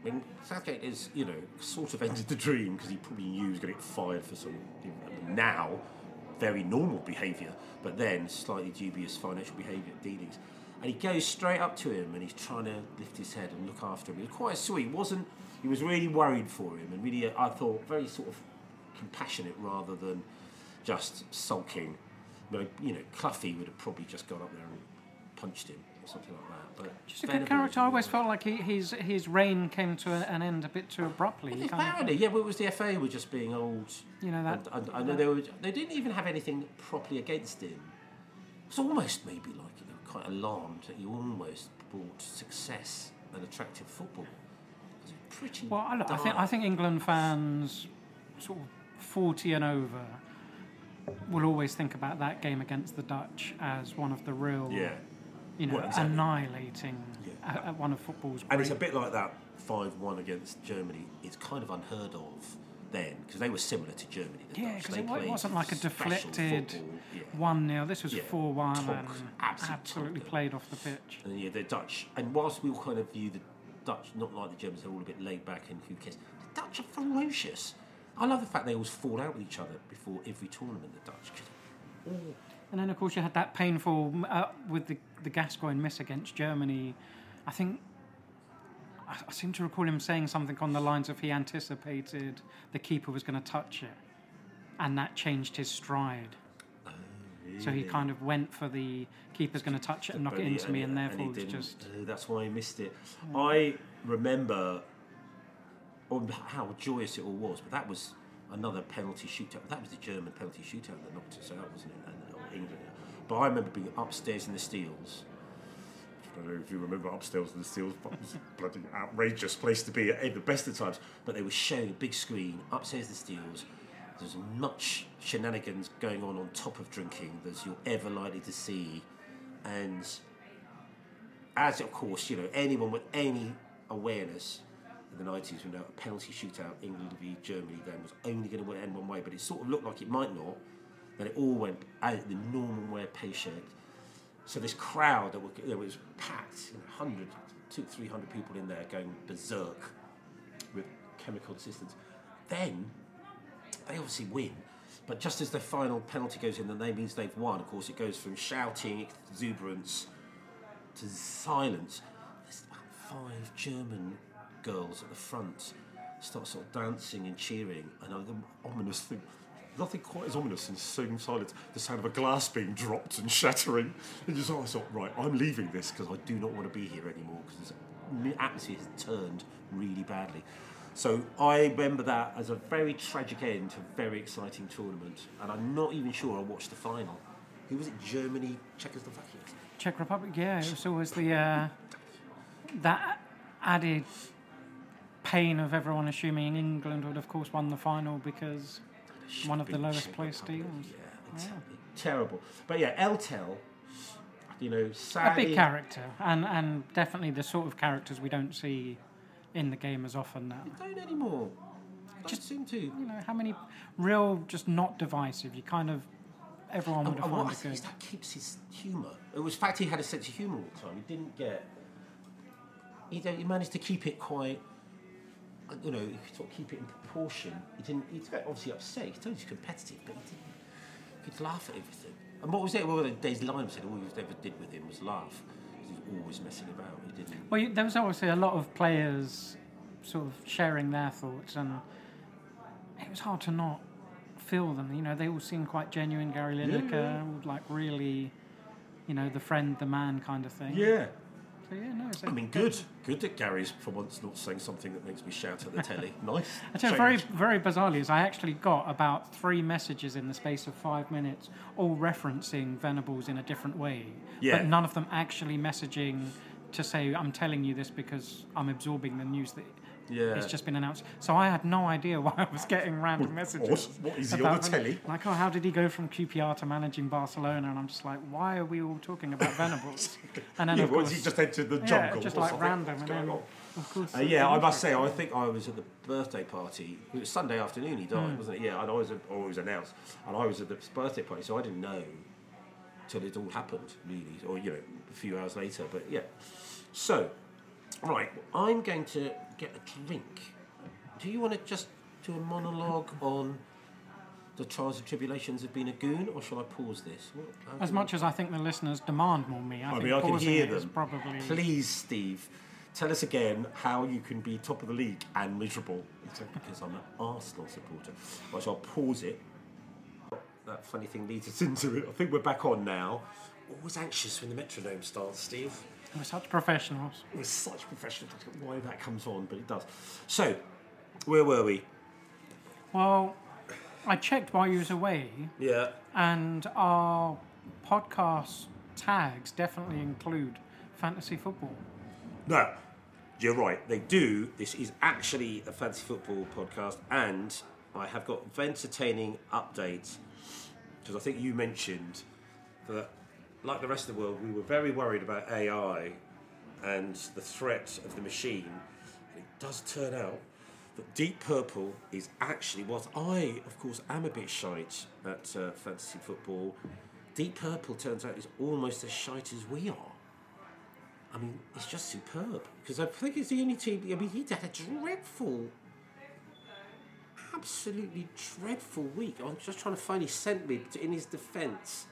I mean, Southgate is you know sort of ended the dream because he probably knew he was going to get fired for some you know, now very normal behaviour, but then slightly dubious financial behaviour dealings. And he goes straight up to him and he's trying to lift his head and look after him. He was quite sweet. He wasn't. He was really worried for him and really, I thought, very sort of compassionate rather than just sulking. But, you know, Cloughie would have probably just gone up there and punched him something like that. But Just a good character. I always felt like he, his his reign came to an end a bit too abruptly. It's parody, yeah, but it was the FA were just being old. You know, that- And, and I know they were. They didn't even have anything properly against him. It's almost maybe like they were quite alarmed that he almost brought success and attractive football. It pretty. Well, I, I think I think England fans, sort of forty and over, will always think about that game against the Dutch as one of the real, Yeah, you know, Well, exactly. annihilating Yeah. one of football's. and it's a bit like that five-one against Germany. It's kind of unheard of then because they were similar to Germany. The Yeah, because it, it wasn't like a deflected yeah. one 0 This was Yeah, four one tonk, and absolute absolutely played off the pitch. And yeah, the Dutch. And whilst we all kind of view the Dutch not like the Germans, they're all a bit laid back and who cares. The Dutch are ferocious. I love the fact they always fall out with each other before every tournament. The Dutch all- And then, of course, you had that painful uh, with the the Gascoigne miss against Germany. I think I, I seem to recall him saying something on the lines of he anticipated the keeper was going to touch it, and that changed his stride. So he kind of went for the keeper's going to touch it and knock it into me, and he therefore it's just Uh, that's why he missed it. I remember on how joyous it all was, but that was another penalty shootout. That was the German penalty shootout that knocked us out, wasn't it? England. But I remember being upstairs in the Steels. I don't know if you remember upstairs in the Steels, but it was a bloody outrageous place to be at the best of times. But they were showing a big screen upstairs in the Steels. There's much shenanigans going on on top of drinking as you're ever likely to see, and as of course, you know, anyone with any awareness in the 90s would know a penalty shootout, England v Germany, then was only going to end one way, but it sort of looked like it might not. Then it all went out the normal way, shaped. So this crowd that were, it was packed, you know, 100, two, 300 people in there going berserk with chemical assistance. Then they obviously win. But just as the final penalty goes in, then that means they've won. Of course, it goes from shouting, exuberance, to silence. There's about five German girls at the front start sort of dancing and cheering, and the ominous thing. Nothing quite as ominous in sudden silence. The sound of a glass being dropped and shattering. And just, oh, I thought, right, I'm leaving this because I do not want to be here anymore because the atmosphere has turned really badly. So I remember that as a very tragic end to a very exciting tournament, and I'm not even sure I watched the final. Who was it? Germany, Czechoslovakia. Czech Republic. Yeah, it was always the uh, that added pain of everyone assuming England would, of course, won the final because one of the lowest placed Republic, teams. Yeah, terrible. But yeah, El Tel, you know, A big character, and and definitely the sort of characters we don't see in the game as often now. don't anymore. Don't Just- seem to. You know, how many real, just not divisive? You kind of everyone would have found it good. that keeps his humour. It was fact he had a sense of humour all the time. He didn't get. He, don't- he managed to keep it quite. You know, he could sort of keep it in proportion. He didn't. He's obviously upset. He's totally competitive, but he didn't. He could laugh at everything. And what was it? Well, Days Lime said all he ever did with him was laugh. He was always messing about. He didn't. Well, you, there was obviously a lot of players sort of sharing their thoughts, and it was hard to not feel them. You know, they all seemed quite genuine. Gary Lineker, yeah. would like really, you know, the friend, the man kind of thing. Yeah. So yeah, no. It's I mean, good. Good that Gary's for once not saying something that makes me shout at the telly. Nice. I tell you, very, very bizarrely, is I actually got about three messages in the space of five minutes, all referencing Venables in a different way, Yeah. but none of them actually messaging to say, "I'm telling you this because I'm absorbing the news that Yeah. it's just been announced." So I had no idea why I was getting random messages. What is he on the about- telly? Like, oh, how did he go from QPR to managing Barcelona? And I'm just like, why are we all talking about Venables? And then Yeah, of course, he just entered the yeah, jungle? just like random, and then on? of course. Uh, yeah, I must say, I think I was at the birthday party. It was Sunday afternoon. He died, wasn't it? Yeah, and I was, at, or it was announced, and I was at the birthday party, so I didn't know till it all happened, really, or you know, a few hours later. But yeah, so right, I'm going to get a drink. Do you want to just do a monologue on the trials and tribulations of being a goon, or shall I pause this? What, As much as I think the listeners demand more me, I, I think mean, I can hear them. probably. Please, Steve, tell us again how you can be top of the league and miserable. Because I'm an Arsenal supporter. So I'll pause it. That funny thing leads us into it. I think we're back on now. Always anxious when the metronome starts, Steve. We're such professionals. We're such professionals. I don't know why that comes on, but it does. So, where were we? Well, I checked while you was away, Yeah. and our podcast tags definitely include fantasy football. No, you're right. They do. This is actually a fantasy football podcast, and I have got entertaining updates because I think you mentioned that, like the rest of the world, we were very worried about AI and the threat of the machine. And it does turn out that Deep Purple is actually what I, of course, am a bit shite at uh, fantasy football. Deep Purple turns out is almost as shite as we are. I mean, it's just superb because I think it's the only team. I mean, he had a dreadful, absolutely dreadful week. I'm just trying to find. He sent me in his defence.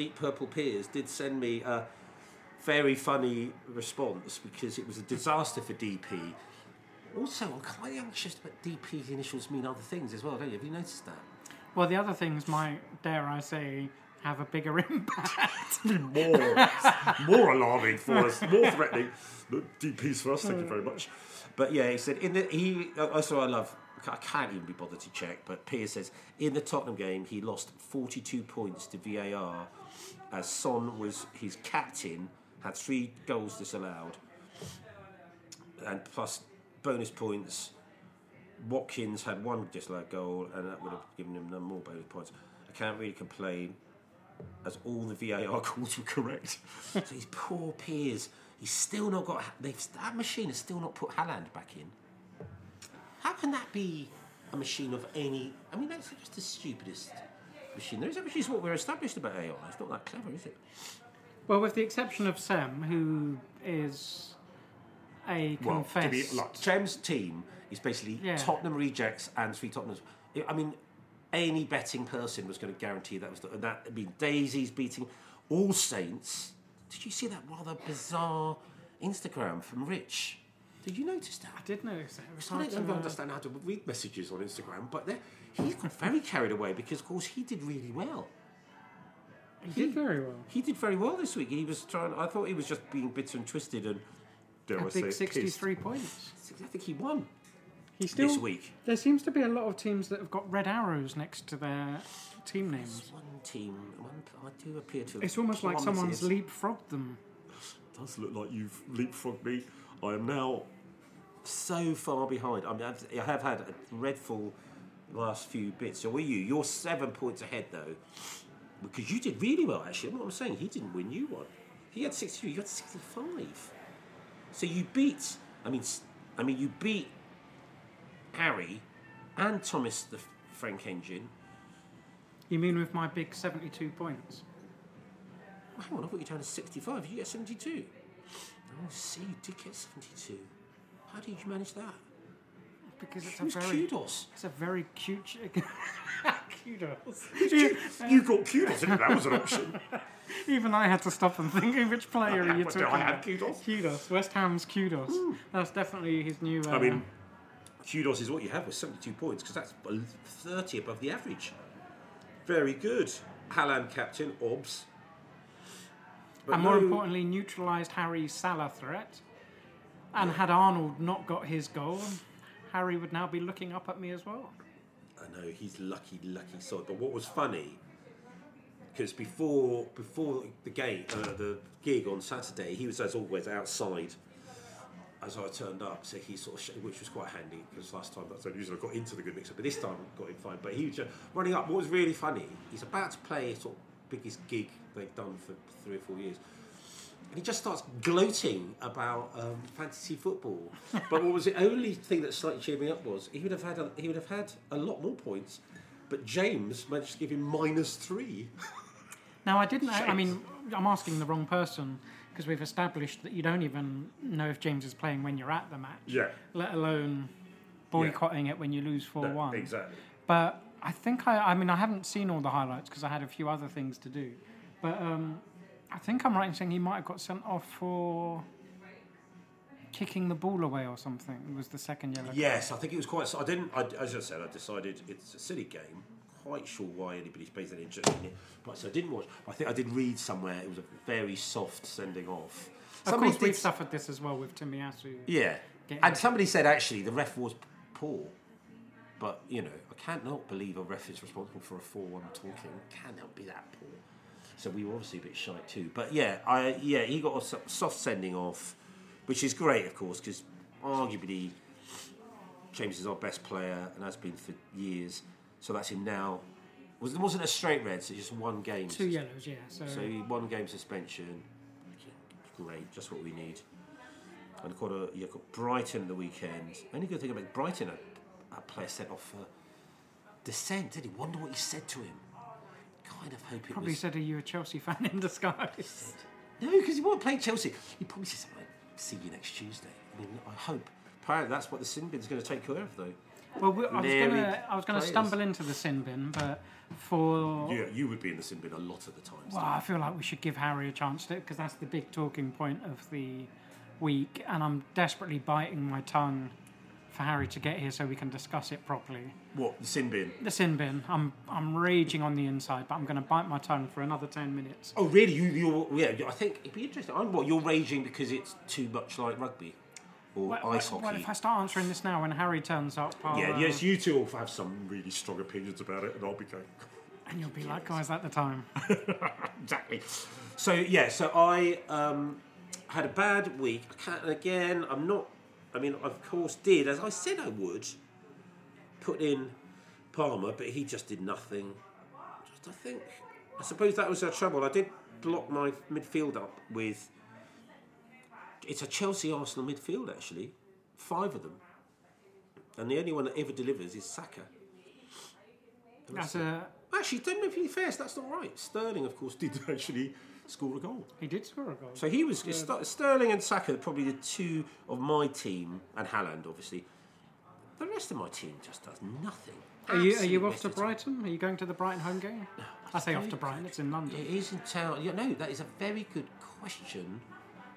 Deep Purple Piers did send me a very funny response because it was a disaster for DP. Also, I'm quite anxious about DP's initials mean other things as well, don't you? Have you noticed that? Well, the other things might, dare I say, have a bigger impact. more, more alarming for us, more threatening. DPs for us, thank you very much. But yeah, he said in the he. Oh, also, I love. I can't even be bothered to check, but Piers says in the Tottenham game he lost 42 points to VAR, as Son was his captain, had three goals disallowed, and plus bonus points. Watkins had one disallowed goal, and that would have given him no more bonus points. I can't really complain as all the VAR calls were correct. so these poor Piers, he's still not got. They've, that machine has still not put Haaland back in. How can that be a machine of any? I mean, that's just the stupidest machine there is. Which is what we're established about AI. It's not that clever, is it? well, with the exception of Sam, who is a Well, confessed. like, Jam's team is basically Yeah. Tottenham rejects and three Tottenhams. I mean, any betting person was going to guarantee that was the, that. I mean, Daisy's beating All Saints. Did you see that rather bizarre Instagram from Rich? Did you notice that? I did notice that. I don't understand how to read messages on Instagram, but they're- he got very carried away because, of course, he did really well. He did very well. He did very well this week. He was trying. I thought he was just being bitter and twisted and. Dare A I say, big it, pissed. 63 points. I think he won He still, this week. There seems to be a lot of teams that have got red arrows next to their team names. One team, one, I do appear to. It's almost like someone's plummeted. leapfrogged them. It does look like you've leapfrogged me. I am now so far behind. I mean, I've, I have had a dreadful last few bits. So were you? You're seven points ahead though, because you did really well actually. What I'm saying, he didn't win. You won. He had 62. You had 65. So you beat. I mean, I mean, you beat Harry and Thomas the Frank Engine. You mean with my big 72 points? Hang on, I thought you were down to 65. You get 72. Oh, see, you did get 72. How did you manage that? Because it's It was a very, kudos. it's a very cute. kudos. You got kudos, didn't That was an option. Even I had to stop and think which player are you talking do I have kudos? Kudos. West Ham's kudos. That's definitely his new. Uh, I mean, kudos is what you have with 72 points because that's 30 above the average. Very good. Haaland captain, Obs. But and more no- importantly, neutralised Harry's Salah threat. And had Arnold not got his goal, Harry would now be looking up at me as well. I know he's lucky, lucky sod. But what was funny, because before before the game, uh, the gig on Saturday, he was as always outside. As I turned up, so he sort of, sh- which was quite handy because last time that's only I got into the good mixer, but this time got in fine. But he was just running up. What was really funny, he's about to play sort of biggest gig they've done for three or four years. And he just starts gloating about um, fantasy football. but what was the only thing that slightly cheered me up was he would have had a, he would have had a lot more points, but James managed to give him minus three. Now, I didn't. I, I mean, I'm asking the wrong person because we've established that you don't even know if James is playing when you're at the match, Yeah, let alone boycotting it when you lose 4 1. exactly. But I think I, I mean, I haven't seen all the highlights because I had a few other things to do. But um, I think I'm right in saying he might have got sent off for kicking the ball away or something. It was the second yellow. Yes, I think it was quite. I didn't. I, as I said, I decided it's a silly game. Quite sure why anybody's pays any interest in it, but so I didn't watch. I think I did read somewhere it was a very soft sending off. Of Somebody course, we've suffered this as well with Tomiyasu. Yeah, and somebody said actually the ref was poor, but you know I can't not believe a ref is responsible for a four-one talking. Cannot be that poor. So we were obviously a bit shy too. But yeah, I yeah he got a soft sending off, which is great of course because arguably James is our best player and has been for years. So that's him now. Was it wasn't a straight red, so just one game. Two yellows, yeah. So, So one game suspension. Great, just what we need. And got a you got Brighton at the weekend. Only good thing about Brighton, a, a player sent off for dissent. Did he wonder what he said to him? Kind of hope it probably was. said, "Are you a Chelsea fan in disguise?" No, because he won't play Chelsea. He probably said something like, "See you next Tuesday." I mean, I hope. Apparently, that's what the sin bin's going to take care of, though. Well, we, I was gonna, I was gonna stumble into the sin bin, but for Yeah, you would be in the sin bin a lot of the times. Well, I feel like we should give Harry a chance to because that's the big talking point of the week, and I'm desperately biting my tongue for Harry to get here so we can discuss it properly. What the sin bin? The sin bin, I'm I'm raging on the inside, but I'm going to bite my tongue for another ten minutes. Oh, really? You, you're, yeah. I think it'd be interesting. I'm what you're raging because it's too much like rugby or Well, ice well, hockey. well, if I start answering this now when Harry turns up, I'll, yeah, uh, yes, you two will have some really strong opinions about it, and I'll be going and you'll be like, guys, at the time. exactly. So yeah, so I um, had a bad week. Again, I'm not. I mean, of course, did as I said I would put in Palmer, but he just did nothing. Just I think. I suppose that was our trouble. I did block my midfield up with. It's a Chelsea Arsenal midfield actually, five of them, and the only one that ever delivers is Saka. That's a Actually, don't know if he's fair. That's not right. Sterling, of course, did actually score a goal. he did score a goal. So he was Ster- Sterling and Saka, probably the two of my team, and Haaland, obviously. The rest of my team just does nothing. Are you are you off to. Brighton? Are you going to the Brighton home game? No, I say off to Brighton. It's in London. It is in town. Yeah, no, that is a very good question.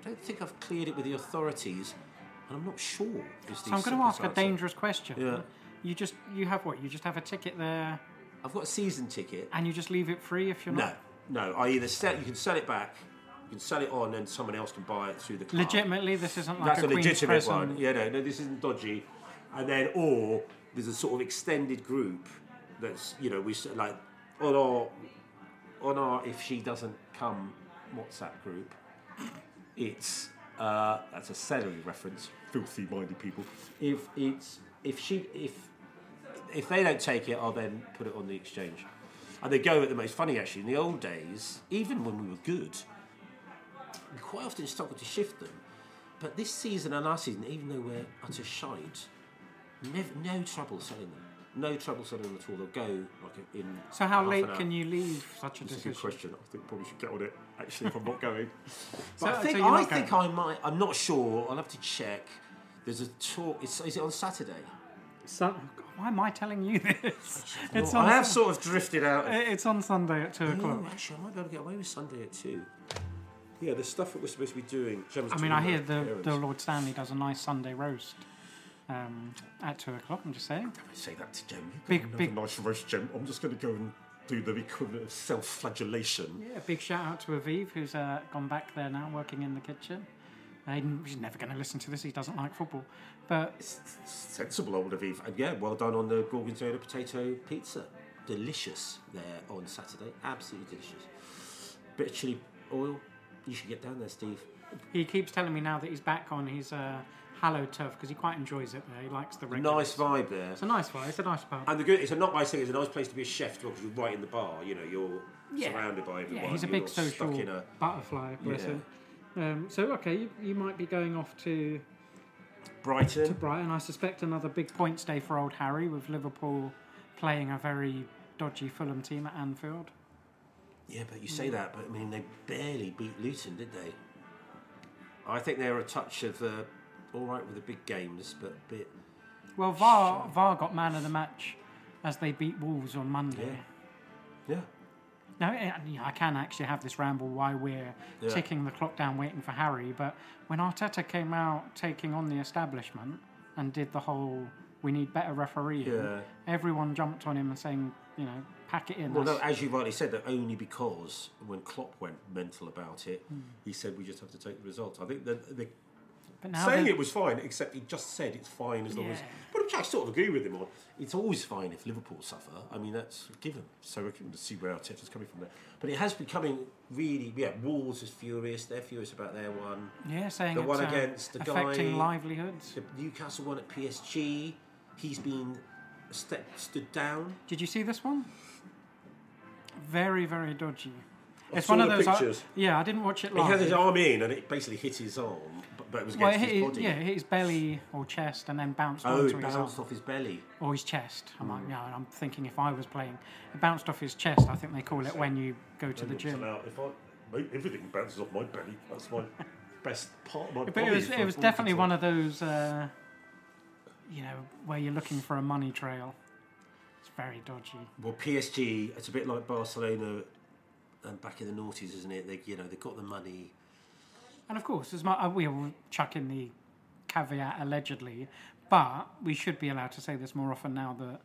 I don't think I've cleared it with the authorities, and I'm not sure. So I'm going to ask a dangerous question. Yeah. You just you have what? You just have a ticket there, I've got a season ticket. and you just leave it free if you're No, not. No. I either sell. You can sell it back. You can sell it on, and someone else can buy it through the club. Legitimately, this isn't like That's a, a Queen's legitimate Crescent. one. Yeah, no, no, this isn't dodgy. And then, or there's a sort of extended group that's you know we s- like on our on our if she doesn't come WhatsApp group. It's uh, that's a celery reference. Filthy minded people. If it's if she if if they don't take it, I'll then put it on the exchange. And they go at the most funny actually. In the old days, even when we were good, we quite often struggled to shift them. But this season and last season, even though we're utter shite, never, no trouble selling them. No trouble selling them at all. They'll go like in. So how half late an hour. can you leave such a That's a good question. I think probably should get on it. Actually, if I'm not going, So- I think you're I think going? I might. I'm not sure. I'll have to check. There's a talk. It's, is it on Saturday? So, why am I telling you this? It's on. I have sort of drifted out. It's on Sunday at two o'clock. actually, I might be able to get away with Sunday at two. Yeah, the stuff that we're supposed to be doing. I mean, I hear the, parents. the Lord Stanley does a nice Sunday roast um, at two o'clock. I'm just saying. I say that to Gem. You Big- big, big- big. nice roast, Gem. I'm just going to go and do the equivalent of self-flagellation. Yeah, big shout out to Aviv, who's uh, gone back there now, working in the kitchen. He's never going to listen to this. He doesn't like football, but It's sensible, old Aviv. And yeah, well done on the gorgonzola potato pizza. Delicious there on Saturday. Absolutely delicious. Bit of chili oil. You should get down there, Steve. he keeps telling me now that he's back on his uh, hallowed turf because he quite enjoys it there. He likes the regulars. Nice vibe there. It's a nice vibe. It's a nice pub. And the good, it's a not nice thing. It's a nice place to be a chef because you're right in the bar. You know, you're Yeah. surrounded by everyone. Yeah, he's a you're big social Stuck in a, butterfly. Bless Yeah. Um, so okay, you, you might be going off to Brighton. to Brighton. I suspect another big points day for old Harry with Liverpool playing a very dodgy Fulham team at Anfield. Yeah, but you say that, but I mean, they barely beat Luton, did they? I think they're a touch of uh, all right with the big games, but a bit. Well, VAR VAR got man of the match as they beat Wolves on Monday. Yeah. Now, I you know, I can actually have this ramble why we're Yeah. ticking the clock down waiting for Harry, but when Arteta came out taking on the establishment and did the whole we need better refereeing, Yeah. everyone jumped on him and saying, you know, pack it in. Well, no, as you rightly said, that only because when Klopp went mental about it, Hmm. he said we just have to take the results. I think that the but now saying it was fine, except he just said it's fine as long as. But which I sort of agree with him on. It's always fine if Liverpool suffer. I mean, that's a given. So we can see where Arteta's coming from there. But it has becoming really, yeah. Wolves is furious. They're furious about their one. yeah, saying the one uh, against the affecting guy- livelihoods. The Newcastle one at PSG. He's been step, stood down. Did you see this one? Very, very dodgy. I It's saw one of the those. I- pictures. yeah, I didn't watch it live. He had his arm in, and it basically hit his arm, but, but it was well, it hit, his his- body. yeah, it hit his belly or chest and then bounced Oh, onto it his arm. bounced off his belly. or his chest. I'm Hmm. like, yeah, I'm thinking if I was playing, it bounced off his chest. I think they call it when you go to the gym. allowed- If I, everything bounces off my belly. That's my best part of my But body. it was it was definitely one of those, uh, you know, where you're looking for a money trail. It's very dodgy. Well, PSG, it's a bit like Barcelona um, back in the noughties, isn't it? They, you know, they got the money. And of course, as much, uh, we'll chuck in the caveat allegedly, but we should be allowed to say this more often now that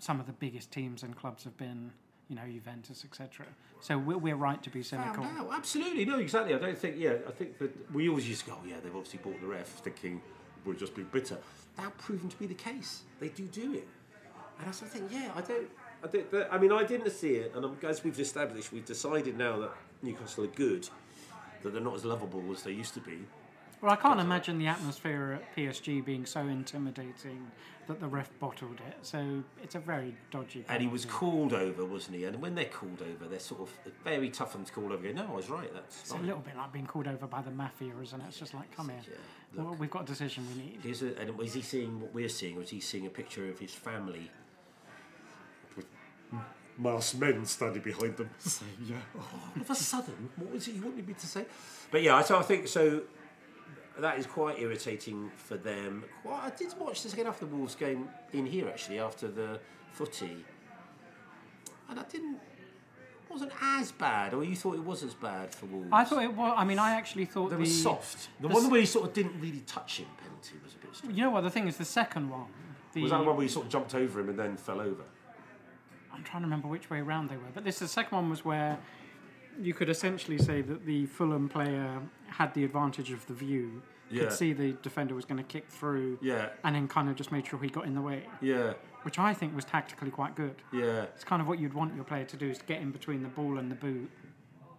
some of the biggest teams and clubs have been, you know, Juventus, etc. So we're, we're right to be cynical. No, absolutely, no, exactly. I don't think. Yeah, I think that we always used to go, oh, yeah, they've obviously bought the ref, thinking we'll just be bitter. Now proven to be the case. They do do it, and I sort of think, yeah, I don't. I, don't, I mean, I didn't see it, and as we've established, we've decided now that Newcastle are good, that they're not as lovable as they used to be. Well, I can't uh, imagine the atmosphere at PSG being so intimidating that the ref bottled it. So it's a very dodgy. And he was called over, wasn't he? And when they're called over, they're sort of very tough for them to call over. Go, no, I was right. That's It's a little bit like being called over by the mafia, isn't it? It's just like, come here. Yeah, Well, we've got a decision we need. A, and is he seeing what we're seeing, or is he seeing a picture of his family masked men standing behind them? saying, yeah. Oh, all of a sudden, what was it you wanted me to say? But yeah, so I think so. That is quite irritating for them. Quite, I did watch this again after the Wolves game in here actually after the footy, and I didn't. Wasn't as bad, or you thought it was as bad for Wolves? I thought it was. I mean, I actually thought they the were soft. The, the one s- where he sort of didn't really touch him penalty was a bit. strange. You know what? The thing is, the second one. The, Was that the one where he sort of jumped over him and then fell over? I'm trying to remember which way around they were, but this the second one was where you could essentially say that the Fulham player had the advantage of the view, Yeah. could see the defender was going to kick through, Yeah, and then kind of just made sure he got in the way, yeah, which I think was tactically quite good. yeah. It's kind of what you'd want your player to do is to get in between the ball and the boot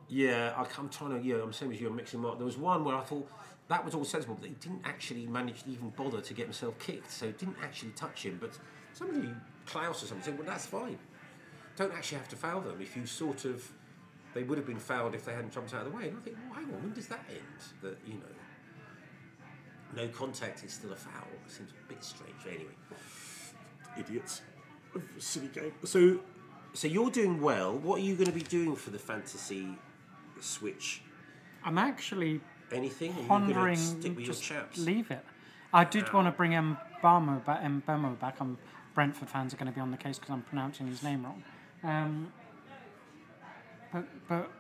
Yeah, I, I'm trying to. Yeah, I'm same as you. I'm mixing them up. There was one where I thought that was all sensible, but he didn't actually manage to even bother to get himself kicked, so it didn't actually touch him. But somebody, Klaus or something, said, "Well, that's fine. Don't actually have to foul them if you sort of." They would have been fouled if they hadn't jumped out of the way. And I think, well, hang on, when does that end? That you know, no contact is still a foul. It seems a bit strange. Anyway, idiots. Silly game. So, so you're doing well. What are you going to be doing for the fantasy switch? I'm actually Anything? Are you pondering going to stick with your just chaps? leave it. I did uh, want to bring Mbamo back. Mbemo back. I'm Brentford fans are going to be on the case because I'm pronouncing his name wrong. Um, but but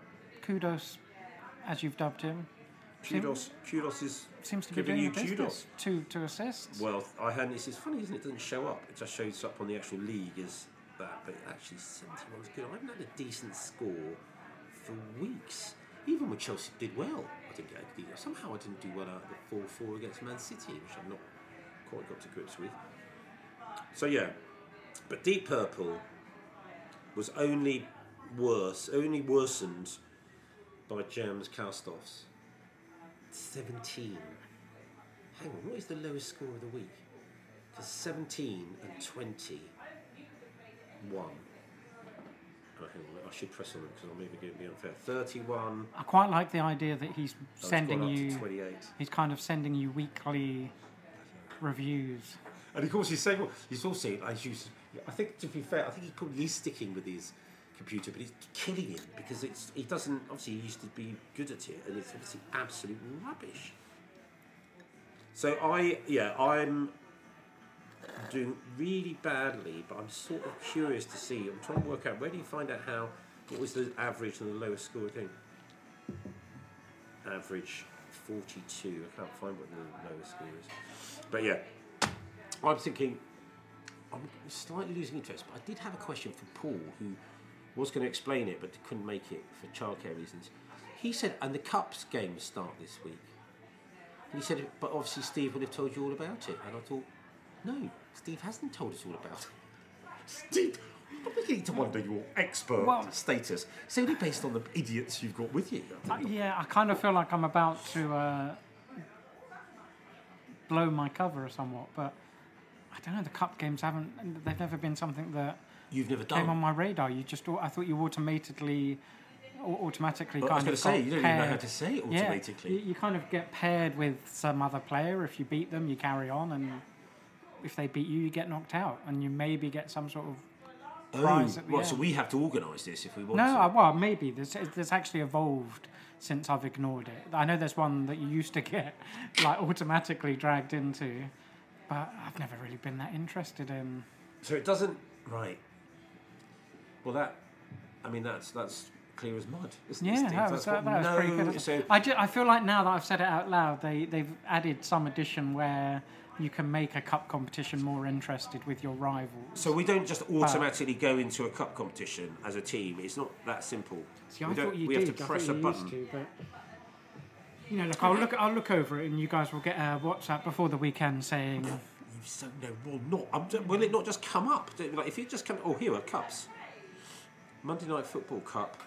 kudos, as you've dubbed him, Kudos. Kudos is seems to be giving doing you kudos. Two two assists. Well, I hadn't. It's, it's funny, isn't it? It doesn't show up. It just shows up on the actual league as that. But actually, seventy-one is good. I haven't had a decent score for weeks. Even when Chelsea did well, I didn't get a good Somehow I didn't do well out of the 4 4 against Man City, which I've not quite got to grips with. So, yeah. But Deep Purple was only worse, only worsened by Jam's cast offs. 17. Hang on, what is the lowest score of the week? Because 17 and 20 1. Oh, hang on, I should press on it because I'm maybe going to be unfair. 31. I quite like the idea that he's oh, sending you. 28. He's kind of sending you weekly reviews. And of course, he's saying, well, he's also, as you, I think to be fair, I think he probably is sticking with his computer, but he's killing him because it's he doesn't. Obviously, he used to be good at it, and it's obviously absolute rubbish. So I, yeah, I'm doing really badly, but I'm sort of curious to see. I'm trying to work out where do you find out how what was the average and the lowest score thing. Average 42. I can't find what the lowest score is, but yeah. I'm thinking, I'm slightly losing interest, but I did have a question for Paul, who was going to explain it but couldn't make it for childcare reasons. He said, and the Cups games start this week. And he said, but obviously Steve would have told you all about it. And I thought, no, Steve hasn't told us all about it. Steve, I'm beginning to wonder your expert Well- status. It's only based on the idiots you've got with you. Uh, yeah, I kind of feel like I'm about to uh, blow my cover somewhat, but I don't know. The cup games haven't. They've never been something that You've never came on my radar. You just. I thought you automatically, automatically Well, I was going to say, you don't even know how to say it Yeah, automatically. you, you kind of get paired with some other player. If you beat them, you carry on, and if they beat you, you get knocked out, and you maybe get some sort of Oh, the right, so we have to organise this if we want No, to. uh, well, maybe this there's actually evolved since I've ignored it. I know there's one that you used to get like automatically dragged into, but I've never really been that interested in. So it doesn't right. Well, that I mean that's that's clear as mud, isn't it? Yeah, that was, that, no- pretty good. So I, I feel like now that I've said it out loud, they they've added some addition where you can make a cup competition more interested with your rivals. so we don't just automatically go into a cup competition as a team. It's not that simple. See, I we thought you we did. have to press a button. to, but you know, look, I'll look, I'll look over it, and you guys will get a WhatsApp before the weekend saying, You so no, well, not. I'm, ju- will it not just come up? Like if you just come, oh, here are cups. Monday Night Football Cup,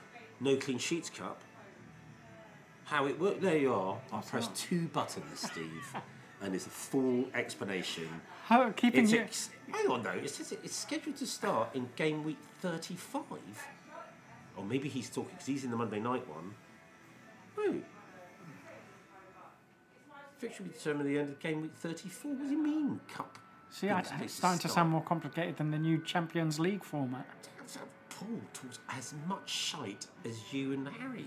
No Clean Sheets Cup. How it worked? There you are. I pressed two buttons, Steve, and it's a full explanation. "How keeping It's you." ex- hang on though. It says it's scheduled to start in game week 35. Or maybe he's talking because he's in the Monday night one. No. Fixture will be determined at the end of game week 34. What do you mean, cup? See, I, It's starting to sound more complicated than the new Champions League format. Paul talks as much shite as you and Harry.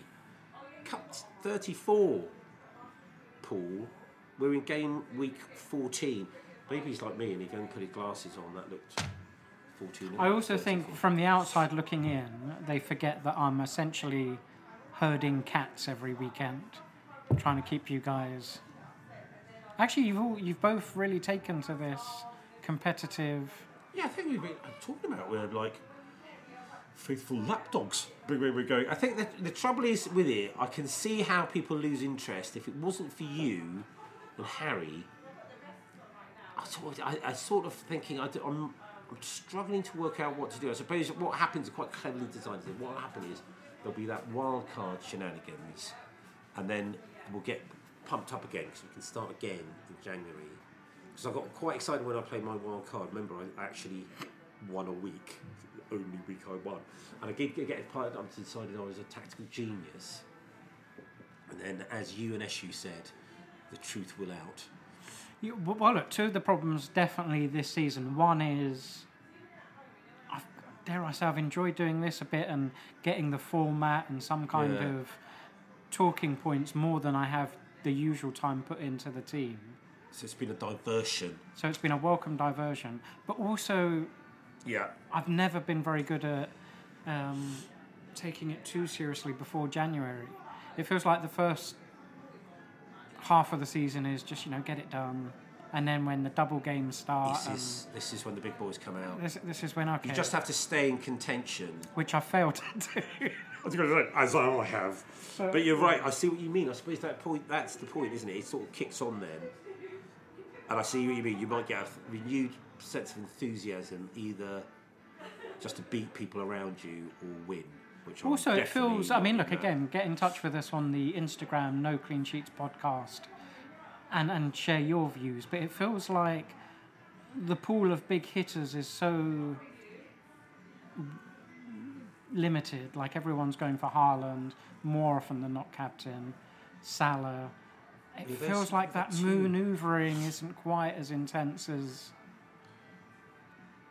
Cup 34. Paul, we're in game week 14. Maybe he's like me and he can put his glasses on. That looked 14. I also think from the outside looking in, they forget that I'm essentially herding cats every weekend, trying to keep you guys. Actually, you've all, you've both really taken to this competitive. Yeah, I think we've been talking about we're like faithful lapdogs. We're going. I think the, the trouble is with it, I can see how people lose interest. If it wasn't for you and Harry, I sort of, I, I sort of thinking I, I'm, I'm struggling to work out what to do. I suppose what happens quite cleverly designed. is What happened is there'll be that wild card shenanigans, and then we'll get pumped up again because we can start again in January. Because I got quite excited when I played my wild card. Remember, I actually won a week, the only week I won, and I did get part up to decided I was a tactical genius. And then, as you and Eshu said, the truth will out. You, well, look, two of the problems definitely this season. One is, I've, dare I say, I've enjoyed doing this a bit and getting the format and some kind Yeah. of talking points more than I have the usual time put into the team. So it's been a diversion. So it's been a welcome diversion. But also, Yeah. I've never been very good at um, taking it too seriously before January. It feels like the first half of the season is just you know get it done, and then when the double games start, This is this is when the big boys come out. this, this is when okay, You just have to stay in contention. which I failed to do. I was going to say, as I have. Uh, but you're right. I see what you mean. I suppose that point. That's the point, isn't it? It sort of kicks on then. And I see what you mean. You might get a renewed sense of enthusiasm, either just to beat people around you or win. Which I'm also, it feels. I mean, look in again. Get in touch with us on the Instagram No Clean Sheets podcast, and and share your views. But it feels like the pool of big hitters is so limited. Like everyone's going for Haaland more often than not captain. Salah. It Yeah, feels like that manoeuvring isn't quite as intense as.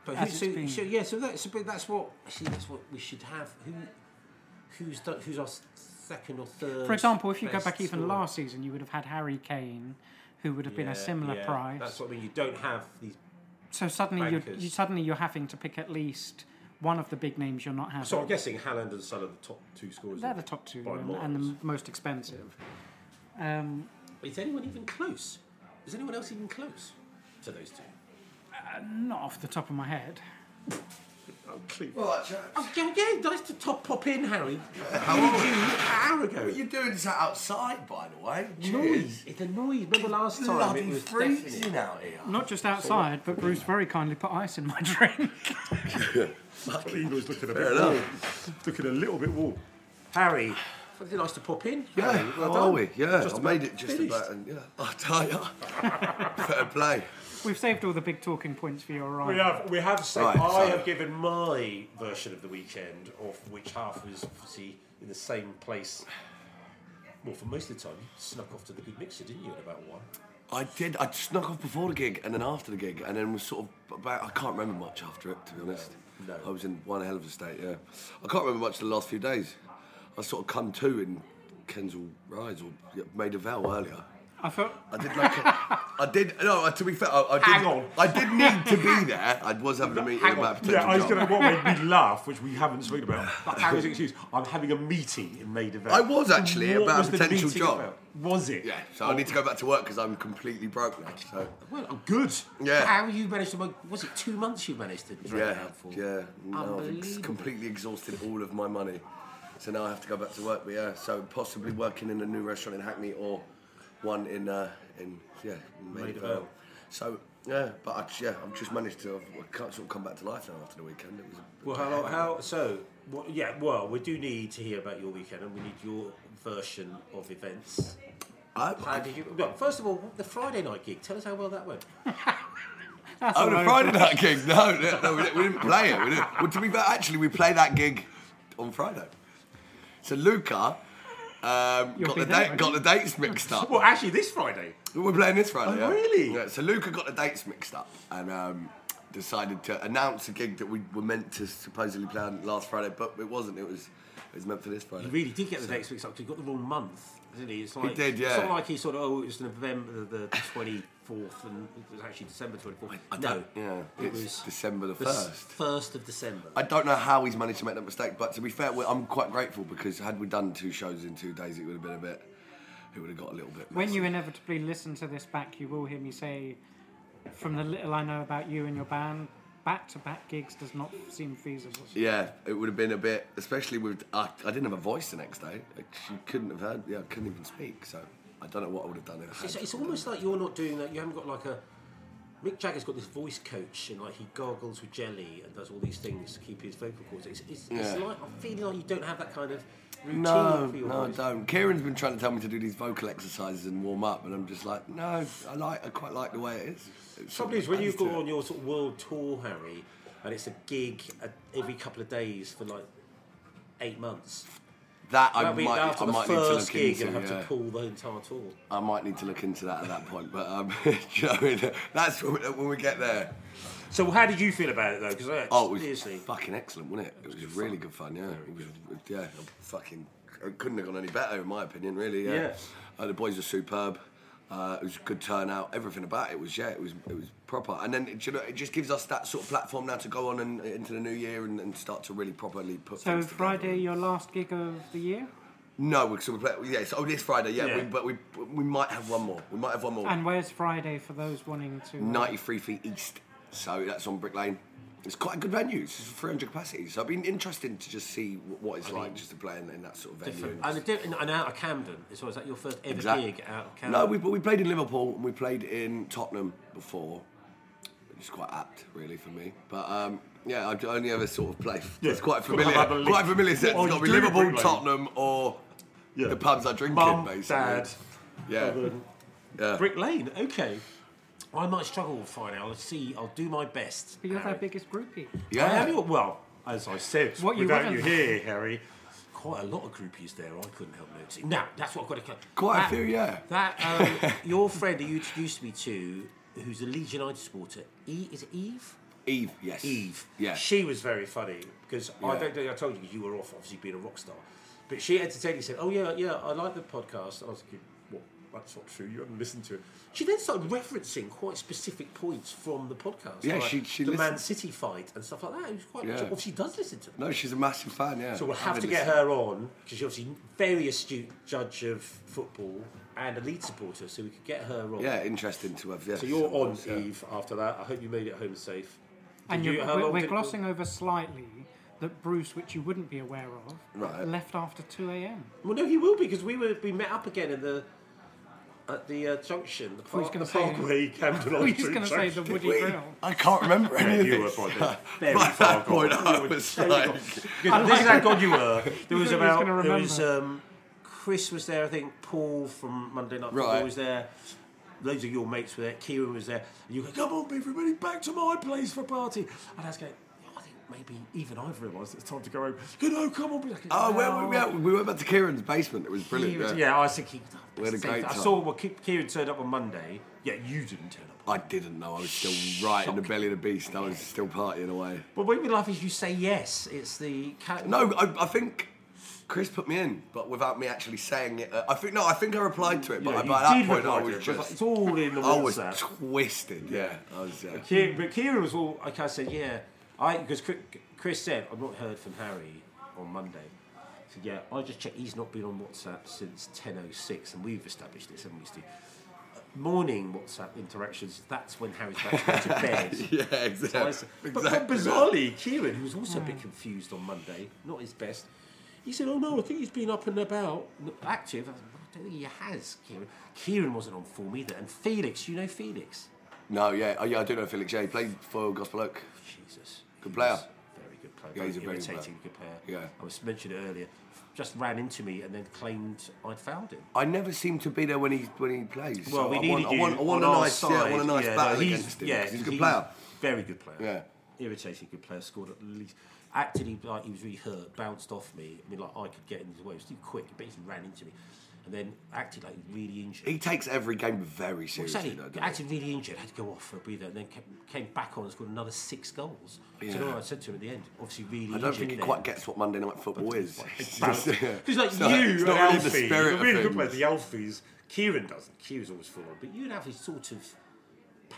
But as who, it's so, so, yeah, so that's but that's what see. That's what we should have. Who, who's done, who's our second or third? For example, if you go back even of- last season, you would have had Harry Kane, who would have been a similar yeah, price. That's what I mean. You don't have these. So suddenly, you're, you suddenly you're having to pick at least one of the big names you're not having. So I'm guessing Haaland and Salah are the top two scorers. They're the top two and, and the most expensive. Um, Is anyone even close? Is anyone else even close to those two? not off the top of my head. Oh, Cleve. All right, chaps. Oh, yeah, yeah, nice to top pop in, Harry. How did you an hour ago? What are you doing this outside, by the way? Noise. It's a noise. Remember last time Bloody it was freezing definite. out here. Not just outside, but Bruce very kindly put ice in my drink. Lino's looking a bit warm. Looking a little bit warm. Harry, was it nice to pop in? Yeah, Harry, well how done. are we? Yeah, Just I made it just finished. about, and yeah, I tell you, fair play. We've saved all the big talking points for your We have, we have said, Right, I so- have given my version of the weekend, of which half was obviously in the same place. Well, for most of the time, you snuck off to the good mixer, didn't you, at about one? I did. I snuck off before the gig and then after the gig, and then was sort of about. I can't remember much after it, to be honest. No. I was in one hell of a state. Yeah, I can't remember much the last few days. I sort of come to in Kensal Rise or made a vow earlier. I thought I did like. A, I did. No, uh, to be fair, I, I did. Hang on. I did need to be there. I was having a meeting about a potential Yeah, I was going to. What made me laugh, which we haven't spoken about, but Harry's excuse. I'm having a meeting in Maida Vale. I was actually What about a was the potential job. about? Was it? Yeah, so I need to go back to work because I'm completely broke now. So Well, oh, good. Yeah. How you managed to? make- Was it two months you managed to drag yeah, out for? yeah. No, I've ex- Unbelievable. completely exhausted all of my money. So now I have to go back to work. But yeah, so possibly working in a new restaurant in Hackney or one in uh, in yeah in Maida Maida Vale. Vale. So yeah, but I, yeah, I've just managed to I can't sort of come back to life now after the weekend. It was a, Well, how, how so? What, yeah, well, we do need to hear about your weekend, and we need your version of events. I, How did you? Well, first of all, the Friday night gig. Tell us how well that went. that's Oh, all the. Friday night gig? No, no, no we, didn't, we didn't play it. We didn't. Well, to be fair, actually, we played that gig on Friday. So Luca um, got the there, date, got the dates mixed up. Well, actually, this Friday. We're playing this Friday. Oh, yeah. really? Yeah. So Luca got the dates mixed up and um, decided to announce a gig that we were meant to supposedly play on last Friday, but it wasn't. It was it was meant for this Friday. He really did get the dates mixed up because he got the wrong month, didn't he? It's like, did, It's yeah. not like he sort of, oh, it was November the 24th and it was actually December 24th. I no, don't- yeah, it was December the the first. 1st of December. I don't know how he's managed to make that mistake, but to be fair, we- I'm quite grateful because had we done two shows in two days, it would have been a bit. It would have got a little bit. When messy. you inevitably listen to this back, you will hear me say, from the little I know about you and your band, back to back gigs does not seem feasible. Yeah, it would have been a bit, especially with. I I didn't have a voice the next day. Like, she couldn't have heard. Yeah, I couldn't even speak. So I don't know what I would have done if It's, it's almost like you're not doing that. You haven't got like a Mick Jagger's got this voice coach, and like he gargles with jelly and does all these things to keep his vocal cords. It's, it's, it's like I'm feeling like you don't have that kind of routine No, for your no, I don't. Kieran's been trying to tell me to do these vocal exercises and warm up, and I'm just like, no, I like, I quite like the way it is. It's Trouble is, when you've to got on your sort of world tour, Harry, and it's a gig every couple of days for like eight months. That, I might, after I the might need to first look gig, into. you'll have yeah. to pull the entire tour. I might need to look into that at that point, but um, do you know, what I mean? that's when we, when we get there. So, how did you feel about it though? Because uh, Oh, it was seriously, fucking excellent, wasn't it? It was really good fun. Yeah, it was, yeah, fucking. It couldn't have gone any better, in my opinion. Really, yeah. Yeah. Uh, the boys were superb. Uh, it was a good turnout. Everything about it was yeah, it was it was proper. And then you know, it just gives us that sort of platform now to go on and into the new year and, and start to really properly put. So things. Friday, your last gig of the year, No, we, so we play. Yeah, so, oh, this Friday. Yeah, Yeah. We, but we we might have one more. We might have one more. and where's Friday for those wanting to? uh, 93 feet east. So that's on Brick Lane. It's quite a good venue. It's 300 capacity. So it'd be interesting to just see what it's like just to play in, in that sort of venue. different. And, di- and out of Camden as well. Is that your first ever Exact- gig out of Camden? No, we, we played in Liverpool and we played in Tottenham before. Is quite apt, really, for me. But um, yeah, I've only ever sort of played. Yeah. It's quite familiar. Quite familiar set. What It's got to be Liverpool, Tottenham, or Yeah. the pubs I drink Mum, in, basically. Dad, Yeah. yeah. Brick Lane. Okay. I might struggle with Friday. I'll see. I'll do my best. But you're Harry. their biggest groupie. Yeah. I am your, well, as I said, What without you wouldn't. here, Harry, quite a lot of groupies there. I couldn't help noticing. Now, that's what I've got to. Cut. Quite a few, yeah. That um, your friend who you introduced me to, who's a Leeds United supporter, e, is it Eve? Eve, yes. Eve. Yeah. She was very funny because I don't think I told you you were off, obviously being a rock star. But she entertained said, "Oh yeah, yeah, I like the podcast." I was thinking, "What? That's not true. You haven't listened to it." She then started referencing quite specific points from the podcast. Yeah, like she- she the Man. City fight and stuff like that. It was quite. Yeah. She obviously does listen to them. No, she's a massive fan, yeah. So we'll have to get listening. her on because she's obviously very astute judge of football and a Leeds supporter. So we could get her on. Yeah, interesting to have. Yeah. So you're on, yeah. Eve. After that, I hope you made it home safe. And Did you're, you- we're, we're glossing over slightly that Bruce, which you wouldn't be aware of, Right. left after 2 a.m. Well, no, he will be because we were we met up again in the at the uh, junction, the, park, gonna the say- Parkway Camden. I was just Old going to say the Junction. Woody Grill. I can't remember any Yeah, of you were this. by very By far that point, gone. I was very like- this is how gone you were. There was thought was about there was um, Chris was there. I think Paul from Monday Night Football Right. was there. Loads of your mates were there. Kieran was there. And you go, come on, everybody, back to my place for a party. And I was going, "Yeah, I think maybe even I've realised it's time to go home. You know, come on. Be like, Oh, well, we, yeah, we went back to Kieran's basement. It was brilliant. was- yeah. yeah, I was thinking. We had a great I saw well, Kieran turned up on Monday. Yeah, you didn't turn up. I didn't know. I was still right in the belly of the beast. I was still partying away. But what we laugh is you say yes. It's the cat. No, I, I think Chris put me in, but without me actually saying it. Uh, I think no, I think I replied to it, but Yeah, by that point I was it, just. it's all in the I was twisted. Yeah, I was. Yeah. Kieran, but Kieran was all like I said, yeah. I because Chris said I've not heard from Harry on Monday. So yeah, I just checked. He's not been on WhatsApp since ten oh six, and we've established this, haven't we, Steve? Uh, morning WhatsApp interactions. That's when Harry's back to go to bed. Yeah, So exactly. said- but, but exactly. bizarrely, Kieran, who was also a bit hmm. confused on Monday, not his best, he said, "Oh no, I think he's been up and about, active." I, said, I don't think he has, Kieran. Kieran wasn't on form either, and Felix, you know Felix. No, yeah, oh, yeah, I do know Felix. Yeah, he played for Gospel Oak. Jesus. Good player. Very good player. Yeah, he's a very good irritating player. good player. Yeah. I was mentioned earlier. Just ran into me and then claimed I'd fouled him. I never seem to be there when he when he plays. Well, so we I needed want, I want, I want on a nice, side. yeah, I want a nice yeah, battle no, he's, against him. Yeah, he's a good player. Very good player. Yeah. Irritating good player. Scored at least. Acted like he was really hurt. Bounced off me. I mean, like I could get in his way. He was too quick. He basically ran into me, and then acted like really injured. He takes every game very seriously. Exactly. though, doesn't Acted really injured. Had to go off for a breather, and then came, back on and scored another six goals. Do you know I said to him at the end? Obviously, really. I don't think he then. quite gets what Monday Night Football is. Yeah. Because like you and not really the Alfie, spirit the of really good things. the Alfies. Kieran doesn't. Kieran's always full on, but you'd have to sort of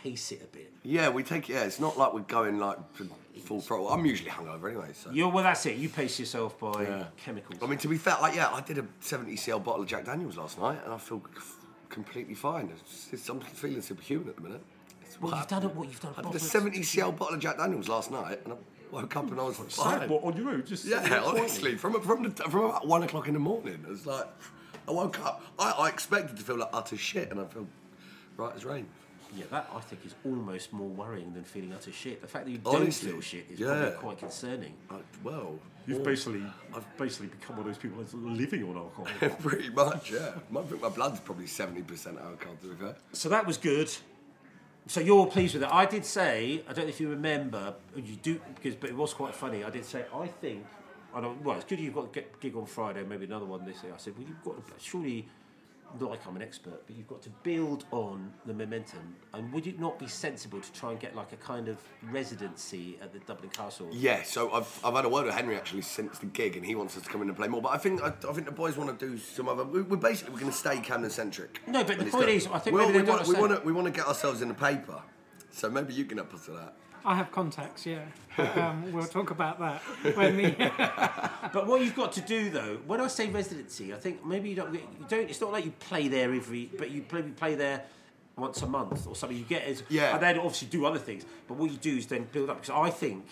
pace it a bit. Yeah, we take. Yeah, it's not like we're going like full throttle. I'm usually hungover anyway, so. You're well. That's it. You pace yourself by Yeah. chemicals. I mean, to be fair, like yeah, I did a 70 cl bottle of Jack Daniels last night, and I feel c- completely fine. It's, it's, I'm feeling superhuman at the minute. It's well, what you've done it. What you've done? I a did a 70 cl bottle of Jack Daniels last night, and I woke up and I was Sad, fine. what, on your own? Just sitting Yeah, honestly, from from the, from about one o'clock in the morning, it was like I woke up. I, I expected to feel like utter shit, and I feel right as rain. Yeah, that I think is almost more worrying than feeling utter shit. The fact that you Honestly, don't feel shit is yeah. probably quite concerning. Uh, well, You've or- basically, I've basically become one of those people that's living on alcohol. pretty much, yeah. I think my blood's probably seventy percent alcohol. To be fair. so that was good. So you're pleased with it. I did say, I don't know if you remember, you do, because but it was quite funny. I did say, I think, I don't. Well, it's good you've got a gig- gig on Friday, maybe another one this year. I said, well, you've got surely, not like I'm an expert, but you've got to build on the momentum. And would it not be sensible to try and get like a kind of residency at the Dublin Castle? Yeah, so I've, I've had a word with Henry actually since the gig, and he wants us to come in and play more. But I think I, I think the boys want to do some other. We, we're basically we're going to stay Camden centric. No, but the point is, I think well, we want we want to we want to get ourselves in the paper. So maybe you can help us with that. I have contacts, yeah. But, um, we'll talk about that when the But what you've got to do, though, when I say residency, I think maybe you don't. You don't. It's not like you play there every, but you maybe play there once a month or something. You get it, Yeah. and then obviously do other things. But what you do is then build up. Because I think,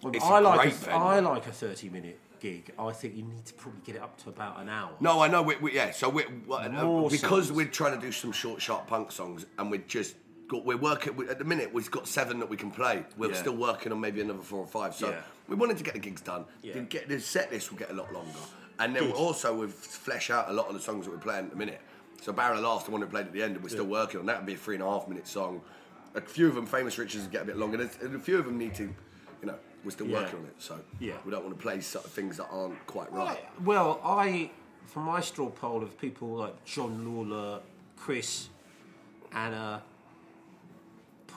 when It's I a like great a. I like a thirty-minute gig. I think you need to probably get it up to about an hour. No, I know. We, we, yeah, so we uh, because songs. we're trying to do some short, sharp punk songs, and we're just got we're working we, at the minute. We've got seven that we can play. We're Yeah. still working on maybe another four or five. So Yeah. we wanted to get the gigs done. Yeah. The, get, the set list will get a lot longer, and then also we've flesh out a lot of the songs that we're playing at the minute. So Barrel Last, the one we played at the end, and we're still working on that. Would be a three and a half minute song. A few of them, Famous Richards, get a bit longer. There's- And a few of them need to, you know, we're still working on it. So Yeah. we don't want to play sort of things that aren't quite right. Right. Well, I, from my straw poll of people like John Lawler, Chris, Anna,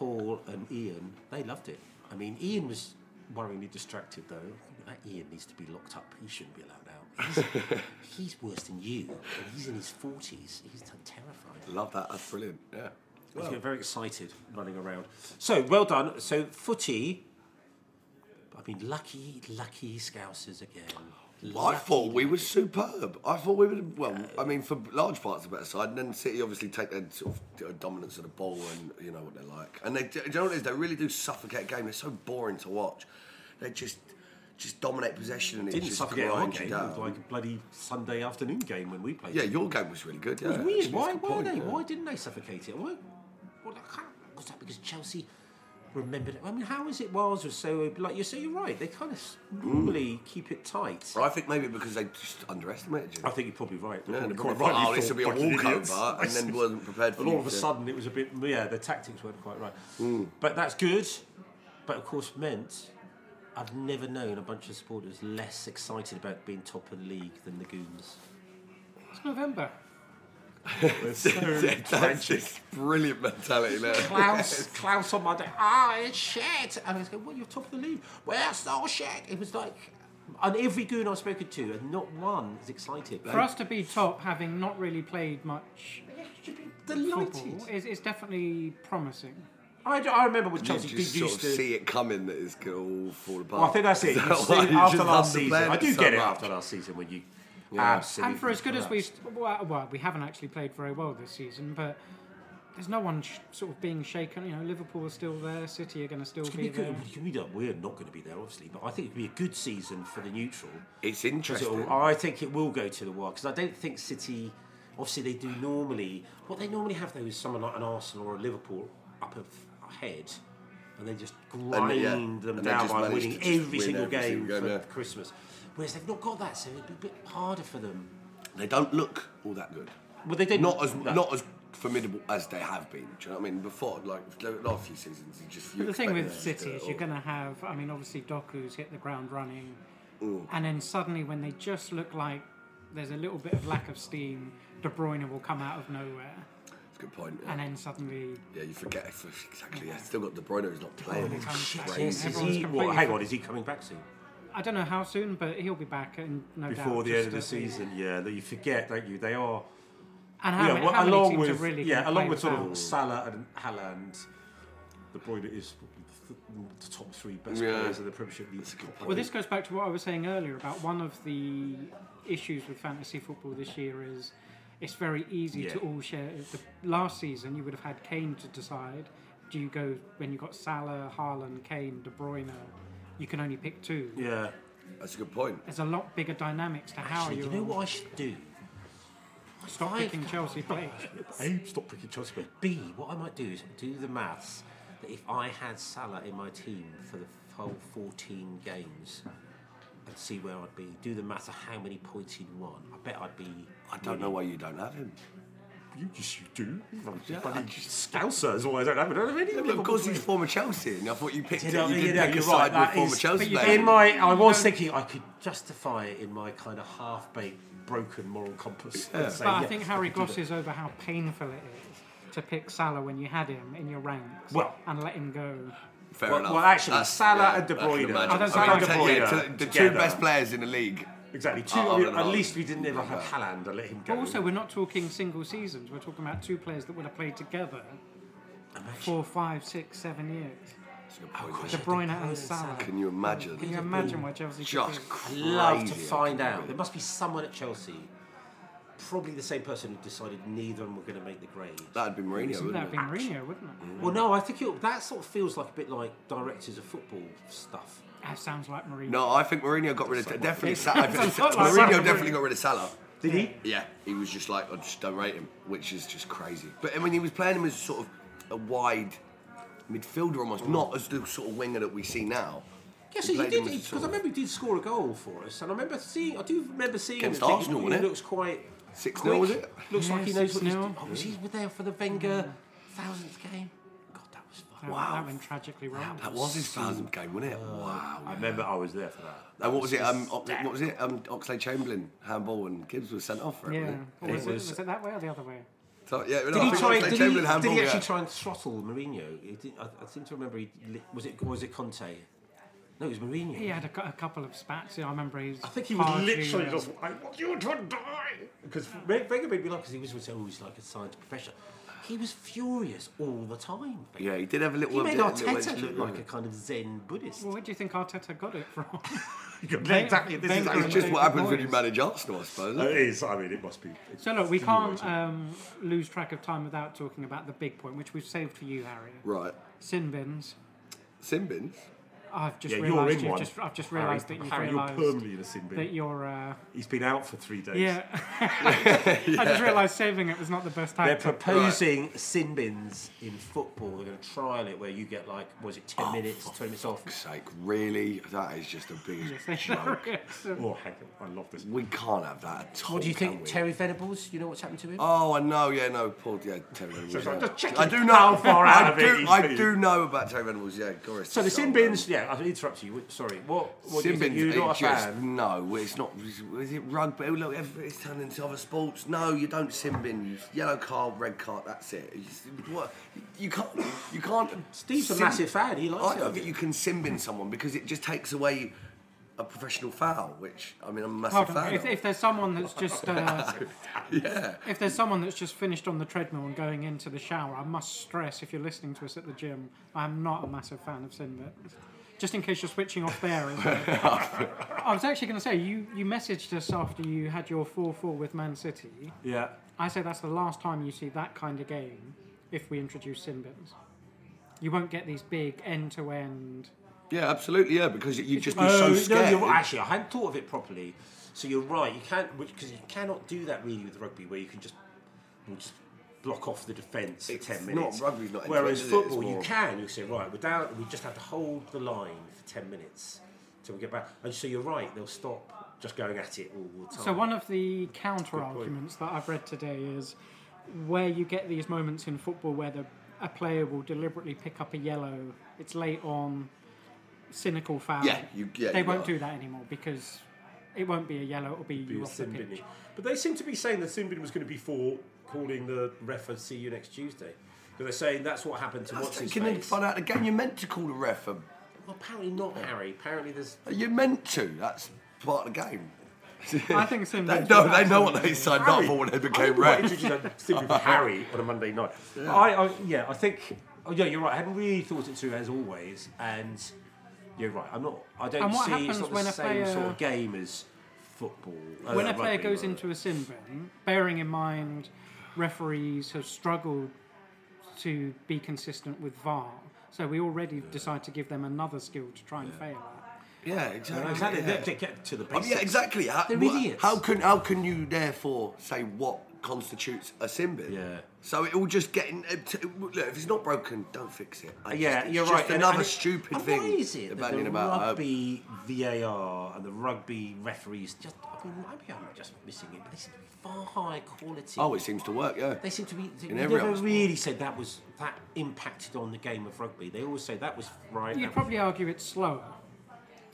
Paul, and Ian, they loved it. I mean, Ian was worryingly distracted though. That Ian needs to be locked up. He shouldn't be allowed out. He's, he's worse than you, and he's in his forties. He's terrified. Love that. That's brilliant. Yeah. He's getting very excited running around. So well done. So footy. I mean, lucky, lucky Scousers again. I thought we were superb. I thought we were well. I mean, for large parts, the better side. And then City obviously take their sort of dominance of the ball, and you know what they're like. And they, do you know what it is? They really do suffocate a game. They're so boring to watch. They just, just dominate possession, and it didn't just suffocate our game. It was like a bloody Sunday afternoon game when we played. yeah, your game was really good. Yeah, It was weird. Why? Why point, they? yeah. Why didn't they suffocate it? Why? Well, I can't, was that because Chelsea remembered it? I mean, how is it? Wales was so like you say. You're right. They kind of normally keep it tight. Well, I think maybe because they just underestimated you. I think you're probably right. Yeah, You're they probably probably quite right. oh, this will be a walkover, and then wasn't prepared for And all of a sudden, it was a bit. Yeah, the tactics weren't quite right. Hmm. But that's good. But of course, meant I've never known a bunch of supporters less excited about being top of the league than the Goons. it's November. They're so That's tragic. this brilliant mentality there. Klaus, Klaus on Monday, ah, it's shit. And I was going, what, you're top of the league? Well, it's not shit. It was like, and every goon I've spoken to, and not one is excited. For us to be top, having not really played much should be delighted. is, is definitely promising. I, I remember with Chelsea. You Chelsea, just did sort used of to. see it coming that it's going to all fall apart. well, I think that's it. Is You that see it after last season. I do get it after last season when you Yeah. Um, absolutely. And for as good as we, collapsed. well, uh, well, we haven't actually played very well this season, but there's no one sh- sort of being shaken. You know, Liverpool are still there, City are going to still It's be gonna be there. good. we're not going to be there, obviously, but I think it'd be a good season for the neutral. It's interesting. I think it will go to the wire because I don't think City. Obviously, they do normally. What they normally have though is someone like an Arsenal or a Liverpool up of, ahead, and they just grind yeah, them and down by winning every win single every game single game, for yeah. Christmas. Whereas they've not got that, so it'd be a bit harder for them. They don't look all that good. Well, they didn't. Not as no. not as formidable as they have been. Do you know what I mean? Before, like the last few seasons, you just. You But the thing with them City is you're going to have, I mean, obviously Doku's hit the ground running, mm. and then suddenly when they just look like there's a little bit of lack of steam, De Bruyne will come out of nowhere, That's a good point. Yeah, and then suddenly yeah you forget if- exactly. Yeah, still got De Bruyne who's not playing. Bruyne It's comes Yes, is he? completely Well, hang on, is he coming back soon? I don't know how soon, but he'll be back, and no Before doubt. the end of the season, yeah. that You forget, don't you? They are. And how, yeah, many, well, how many along teams with are really yeah, along with sort of Salah and Haaland, De Bruyne is the top three best Yeah. players in the Premiership League. Well, this goes back to what I was saying earlier about one of the issues with fantasy football this year is it's very easy to all share. The last season, you would have had Kane to decide. Do you go when you got Salah, Haaland, Kane, De Bruyne? You can only pick two. Yeah. That's a good point. There's a lot bigger dynamics to how Actually, you. you know what I should do? Stop Five picking Chelsea players. A, stop picking Chelsea. But B, what I might do is do the maths that if I had Salah in my team for the whole 14 games and see where I'd be, do the maths of how many points he'd won. I bet I'd be. I don't know why you don't have him. You just you do. Yeah, Bloody I just- Scouser is why I don't have it. I don't have any Yeah, but of course he's former Chelsea, and I thought you picked You it. know, you did you know, pick you're right, that with former is- Chelsea but you. In my, I was thinking I could justify it in my kind of half-baked, broken moral compass. Yeah. and say, But I yeah, think I Harry could do that. glosses over how painful it is to pick Salah when you had him in your ranks Well- and let him go. Fair Well- enough. well, actually, That's- Salah and De Bruyne. I don't I mean, think to- De Bruyne to- the two best players in the league. Exactly. Two, Oh, at no. least we didn't ever have Haaland and let him go. But also, we're not talking single seasons. We're talking about two players that would have played together for five, six, seven years. That's a course. De. Bruyne and Salah. Can you imagine? Can you imagine where Chelsea could Just be? I'd crazy. love to find out. There must be someone at Chelsea, probably the same person who decided neither of them were going to make the grade. That'd be Mourinho, wouldn't That'd it? be Mourinho, wouldn't it? Well, no, I think it, that sort of feels like a bit like directors of football stuff. That sounds like Mourinho. No, I think Mourinho got rid of definitely. Sa- I think Sounds like Mourinho Salah. definitely got rid of Salah. Did he? Yeah, he was just like, I just don't rate him, which is just crazy. But I mean, he was playing him as sort of a wide midfielder almost, not as the sort of winger that we see now. Yes, He he, did because I remember he did score a goal for us, and I remember seeing. I do remember seeing Against him Arsenal, thinking, wasn't he it? looks quite 6-0, was it? Looks Yeah, like he knows what he's doing. Oh, was he there for the Wenger mm-hmm. thousandth game? God, that was fun. That, Wow. that went tragically wrong. That was his thousandth game, wasn't it? wow. I remember I was there for that. And what was it? Um, Ox- what was it? Um, Oxlade Chamberlain handball and Gibbs was sent off for it. Yeah. wasn't Or It was, it, was- was it that way or the other way? So, yeah, Did I he try? Did he, did he actually yeah. try and throttle Mourinho? He did, I, I seem to remember he was it was it Conte? No, it was Mourinho. He had a, a couple of spats. Yeah, I remember he's. I think he was literally uh, just I want you to die because Wenger made me laugh because he was always like a science professor. He was furious all the time. Yeah, he did have a little. He made Arteta look like a kind of Zen Buddhist. Well, where do you think Arteta got it from? exactly. This is Wenger It's just what happens when you manage Arsenal, I suppose. it is. I mean, it must be. so look, we can't um, lose track of time without talking about the big point, which we've saved for you, Harry. Right. Sin bins. Simbins. I've just Yeah, you're realised in you've one. just I've just realised that you've Harry, you're permanently in a sin bin. that you're. Uh, He's been out for three days. yeah. I just realised saving it was not the best time. They're tactic. proposing sin bins in football. They're going to trial it where you get like, was it Oh, 10 minutes, 20 minutes off? fuck's sake, really? That is just a big Yes, joke. Oh, hang on, I love this. We can't have that at all. What do you think, we? Terry Venables? You know what's happened to him? Oh, I know. Yeah, no, Paul. Yeah, Terry Venables. So I'm yeah. just I do know how far out I of it do. he's I do know about Terry Venables. Yeah, Goris. so the sin bins, yeah, I interrupt you. Sorry, what? What do you Sin think? bins. You're not it a just, fan. no, it's not. Is it rugby? Oh, Look, every- it's turned into other sports. No, you don't sin bin. Yellow card, red card. That's it. You, what? You can't. You can't. Steve's a massive fan. He likes I it. don't think you can sin bin someone because it just takes away a professional foul. Which I mean, I'm a massive Hold fan. If, of. if there's someone that's just uh, yeah. if there's someone that's just finished on the treadmill and going into the shower, I must stress if you're listening to us at the gym, I'm not a massive fan of sin bins. Just in case you're switching off there. as well. I was actually going to say you you messaged us after you had your four four with Man City. Yeah. I say that's the last time you see that kind of game if we introduce sin bins. You won't get these big end to end. Yeah, absolutely. Yeah, because you just be so no, you're, actually, I hadn't thought of it properly. So you're right. You can't because you cannot do that really with rugby, where you can just, you just block off the defence for It's ten not- minutes. rugby's not Whereas end-to-end, is it? It's football, you can. You say right, we're down. We just have to hold the line for ten minutes till we get back. And so you're right. They'll stop just going at it all the time. So one of the counter arguments that I've read today is where you get these moments in football where the, a player will deliberately pick up a yellow. It's late on, cynical foul. Yeah, you- yeah, they you won't are. do that anymore because it won't be a yellow. It'll be, be you off the pitch. binning. But they seem to be saying the sin bin was going to be for calling the ref and see you next Tuesday. Because they're saying that's what happened to what's his Can they face. find out again? You're meant to call the ref. A, Well, apparently not, Harry. Apparently there's you're meant to. That's part of the game. I think sin they bins know. They know what they signed up for when they I became remember I refs. introduced that thing with Harry on a Monday night. I, I, yeah, I think. Oh, yeah, you're right. I hadn't really thought it through as always, and you're right. I'm not. I don't And what see it's happens not when the a same player- sort of game as football. uh, when a player goes rather. into a sin bin, bearing in mind referees have struggled to be consistent with VAR, so we already decide to give them another skill to try and fail at. Yeah, exactly. exactly, yeah. they, they get to the I mean, yeah, exactly. How, They're what- idiots. how can how can you therefore say what constitutes a sin bin. Yeah. So it will just get in. Uh, it- it- Look, if it's not broken, don't fix it. I Yeah, just, you're just right. And- Another and stupid and thing. Why is it that the about. I hope- rugby VAR and the rugby referees just? I mean, maybe I'm just missing it, but they seem to be far higher quality. Oh, it seems to work. Yeah. They seem to be. They In never every other really said that was that impacted on the game of rugby. They always say that was right. You'd that probably argue it's slower. was-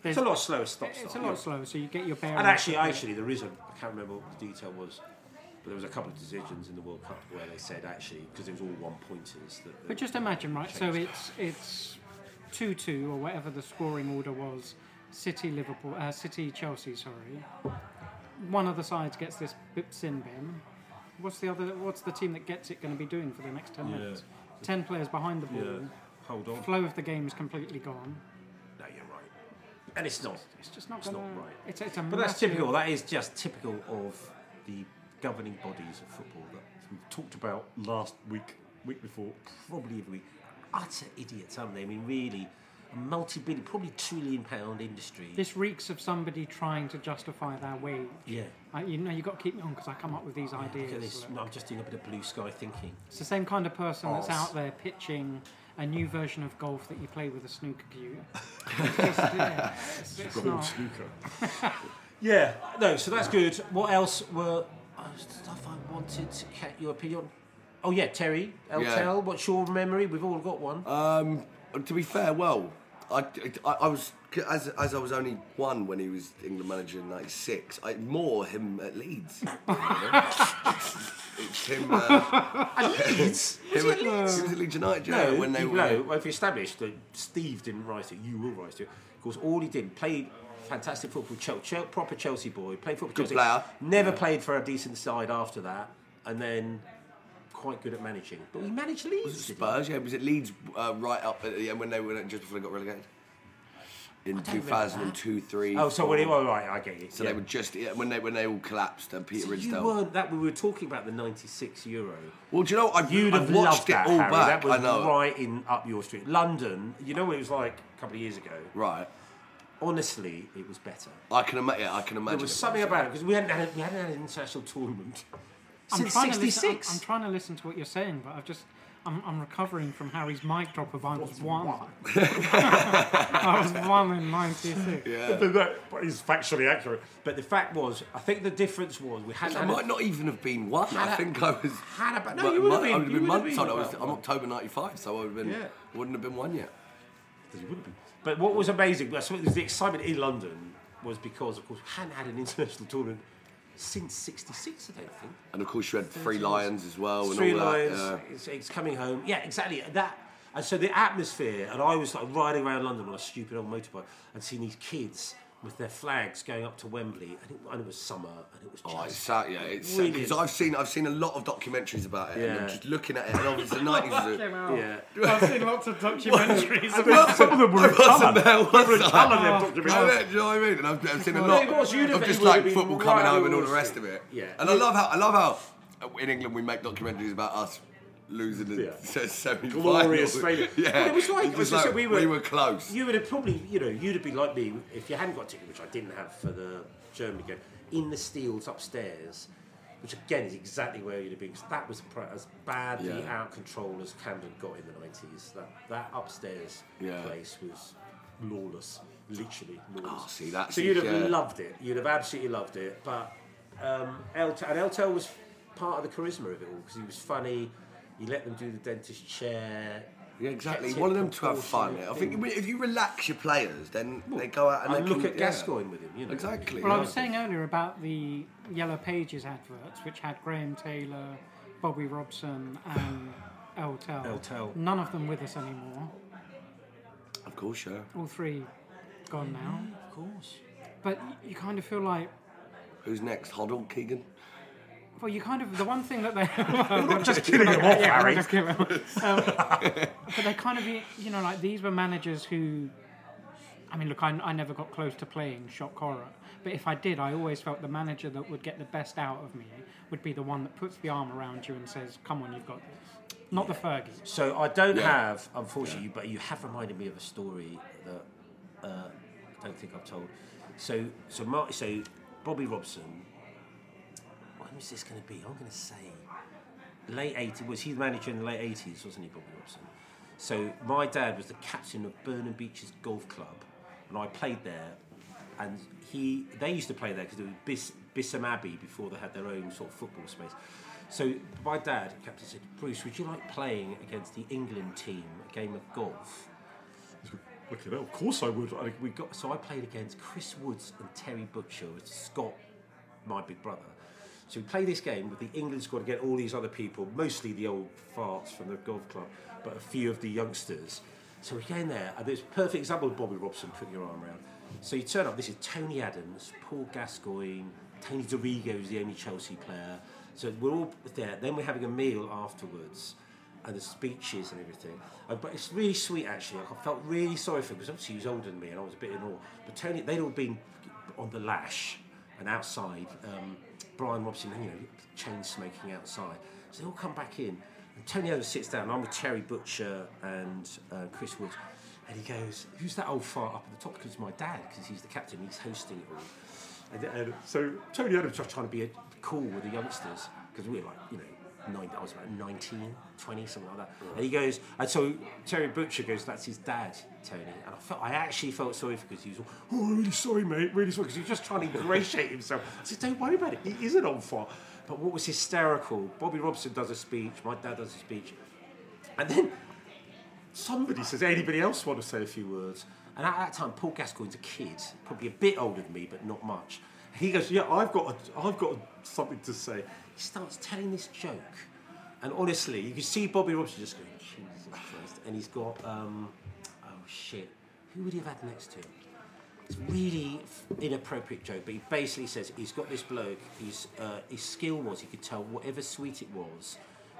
it's a lot slower stop It's a lot yeah. slower, so you get your bearings. And actually, actually, there is a. I can't remember what the detail was, but there was a couple of decisions in the World Cup where they said actually because it was all one pointers that. But just imagine, right? So it's it's two two or whatever the scoring order was. City Liverpool, uh, City Chelsea. Sorry. One of the sides gets this bip sin bin. What's the other? What's the team that gets it going to be doing for the next ten Yeah. minutes? Ten players behind the ball. yeah. Hold on. Flow of the game is completely gone. No, you're right. And it's not. It's just not It's going to. not right. It's, it's a But that's typical. That is just typical of the governing bodies of football that we talked about last week, week before, probably every week. Utter idiots, aren't they? I mean, really, a multi-billion, probably trillion pound industry. This reeks of somebody trying to justify their wage. yeah. I, you know, you've got to keep me on because I come up with these ideas. this. Look. I'm just doing a bit of blue sky thinking. It's the same kind of person that's out there pitching a new version of golf that you play with a snooker cue. Yeah, it's, it's not. Yeah. No, so that's good. What else were stuff I wanted to get your opinion? Oh yeah, Terry, El Tel. Yeah. What's your memory? We've all got one. Um, to be fair, well, I, I, I was as as I was only one when he was England manager in '96. I more him at Leeds. it's him. Uh, Leeds. him at, he was at Leeds United. Yeah, No, when they you were. if you established that Steve didn't write it, you will write it. Of course, all he did played fantastic football, Chel- Chel- proper Chelsea boy, played football. Good Chelsea, player. Never played for a decent side after that, and then quite good at managing. But he managed Leeds. didn't he? Spurs, yeah, was it Leeds uh, right up at the end when they were just before they got relegated? In 2002, 3. Oh, so four. when he, well, right, I get you. So yeah. they were just yeah, when they when they all collapsed and Peter So you weren't that. We were talking about the '96 Euro. Well, do you know I've, You'd I've have watched loved it that, all Harry. back. That was I know. right in up your street. London. You know what it was like a couple of years ago. Right. Honestly, it was better. I can imagine. Yeah, I can imagine. There was it something was. about it because we hadn't had a, we hadn't had an international tournament I'm since trying, to listen, I'm, '66. I'm trying to listen to what you're saying, but I've just. I'm, I'm recovering from Harry's mic drop of I was one. I was one in '96. Yeah. But that is factually accurate. But the fact was, I think the difference was we hadn't I might a- not even have been one. Had I a- think I was. had a- no, but you would have been- I would have you been months been on. I was. about I'm. October '95, so I would have been. Yeah. Wouldn't have been one yet. Because You wouldn't be. But what was amazing, suppose the excitement in London was because, of course, we hadn't had an international tournament since '66. I don't think. And of course, you had Three Lions as well, Three Lions. that. It's, it's coming home. Yeah, exactly. That. And so the atmosphere, and I was like riding around London on a stupid old motorbike and seeing these kids with their flags going up to Wembley, and it, and it was summer, and it was just Oh, it's sad, yeah. It's Brilliant. because I've seen I've seen a lot of documentaries about it, and Yeah. I'm just looking at it, and obviously the nineties. yeah. I've seen lots of documentaries Some of them were in colour. there, was They were in colour, them I documentaries. know, do you know what I mean? And I've, I've seen a lot of of just it would have like football coming home and all the rest of it. Yeah. And I love how I love how uh, in England we make documentaries about us losing the Yeah. semi Glorious failure. Yeah, Well, it was like- it was like, that we were- close. You would have probably, you know, you'd have been like me if you hadn't got a ticket, which I didn't have for the Germany game, in the steels upstairs, which again is exactly where you'd have been. 'cause that was as badly Yeah. out of control as Camden got in the nineties. That that upstairs Yeah. place was lawless, literally lawless. Oh, see, that's so you'd have loved it. You'd have absolutely loved it. But um, El Tel, and El Tel was part of the charisma of it all because he was funny. You let them do the dentist chair. Yeah, exactly. kept You want them to have fun. I think thing. if you relax your players, then they go out and, And they look can, at yeah. Gascoigne with him, you know. Exactly. Well, I yeah. was saying earlier about the Yellow Pages adverts, which had Graham Taylor, Bobby Robson, and El Tel. Eltel. None of them with us anymore. Of course, yeah. All three gone now. Of course. But you kind of feel like, Who's next? Hoddle, Keegan. Well, you kind of the one thing that they Not just killing him off, Yeah, Harry. just kill him. Um, but they kind of, you know, like these were managers who. I mean, look, I, I never got close to playing shock horror, but if I did, I always felt the manager that would get the best out of me would be the one that puts the arm around you and says, "Come on, you've got this." Not the Fergie. So I don't Yeah. have, unfortunately, but you have reminded me of a story that uh, I don't think I've told. So, so Mark, so Bobby Robson. Who's this going to be? I'm going to say late 80s. Was he the manager in the late 80s, wasn't he, Bobby Robson? So my dad was the captain of Burnham Beeches Golf Club, and I played there. And he, they used to play there because it was Bis, Bisham Abbey before they had their own sort of football space. So my dad, captain, said, "Bruce, would you like playing against the England team a game of golf?" Look at that. Of course I would. I, we got so I played against Chris Woods and Terry Butcher, Scott, my big brother. So we play this game with the England squad against all these other people, mostly the old farts from the golf club, but a few of the youngsters. So we're in there, and there's a perfect example of Bobby Robson putting your arm around. So you turn up. This is Tony Adams, Paul Gascoigne, Tony Dorigo is the only Chelsea player. So we're all there. Then we're having a meal afterwards and the speeches and everything. Uh, but it's really sweet actually. I felt really sorry for him because obviously he was older than me and I was a bit in awe. But Tony, they'd all been on the lash and outside. Um, Brian Robson, you know, chain smoking outside. So they all come back in. And Tony Adams sits down. I'm with Terry Butcher and uh, Chris Woods. And he goes, Who's that old fart up at the top? Because it's my dad, because he's the captain, he's hosting it all. And, and so Tony Adams was trying to be a, cool with the youngsters, because we're like, you know, nine, I was about 19, 20, something like that. And he goes, and so Terry Butcher goes, that's his dad, Tony. And I felt, I actually felt sorry for because he was, all, oh, really sorry, mate, really sorry, because he was just trying to ingratiate himself. I said, don't worry about it, he isn't on fart. But what was hysterical, Bobby Robson does a speech, my dad does a speech, and then somebody says, anybody else want to say a few words? And at that time, Paul Gascoigne's a kid, probably a bit older than me, but not much. He goes, yeah, I've got, a, I've got something to say. He starts telling this joke, and honestly, you can see Bobby Robson just going, Jesus Christ, and he's got, um, oh shit, who would he have had next to him? It's really inappropriate joke, but he basically says he's got this bloke. His uh, his skill was he could tell whatever sweet it was.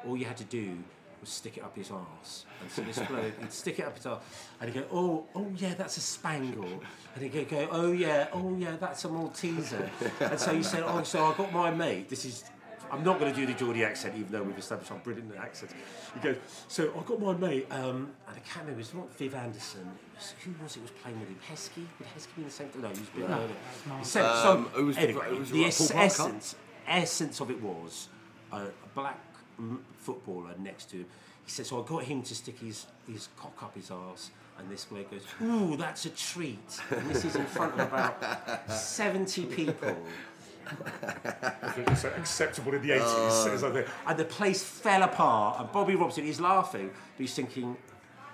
All you had to do was stick it up his arse. And so this bloke, he'd stick it up his arse, and he'd go, oh, oh yeah, that's a spangle. And he'd go, go, oh yeah, oh yeah, that's a Malteser. And so he said, oh, so I got my mate. This is. I'm not going to do the Geordie accent, even though we've established I'm brilliant at accents. He goes, so I got my mate, um, and I can't remember, it was not Viv Anderson. It was, who was it was playing with him? Heskey? Would Heskey be in the same? No, he was a bit earlier. He said, Um, some, who was the- anyway, who was the the- es- essence, essence of it was a, a black footballer next to him. He said, so I got him to stick his, his cock up his arse, and this bloke goes, ooh, that's a treat. And this is in front of about 70 people. I think it's acceptable in the 80s. and the place fell apart, and Bobby Robson is laughing, but he's thinking,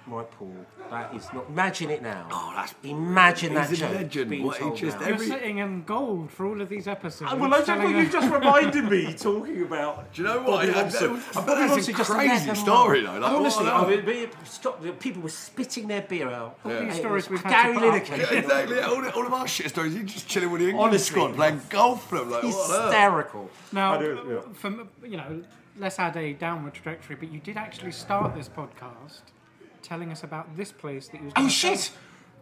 right, Paul, that is not. Imagine it now. Oh, that's- Imagine that He's a legend. What he just- now. You're sitting in gold for all of these episodes. Oh, well, I just, telling you us- just reminded me talking about. Do you know what? Bobby Yeah, Robson. that was- And Bobby that's a Robson just crazy story, on. though. Like, Honestly, what I on mean, we- stop, people were spitting their beer out. All these And stories was we've Gary to Lineker. Yeah, exactly. All, all of our shit stories. You're just chilling with the England Honestly. squad playing golf for them. Like, what? Hysterical. Now, I do, yeah. from you know, let's add a downward trajectory. But you did actually start this podcast telling us about this place that you. Was Oh gonna shit!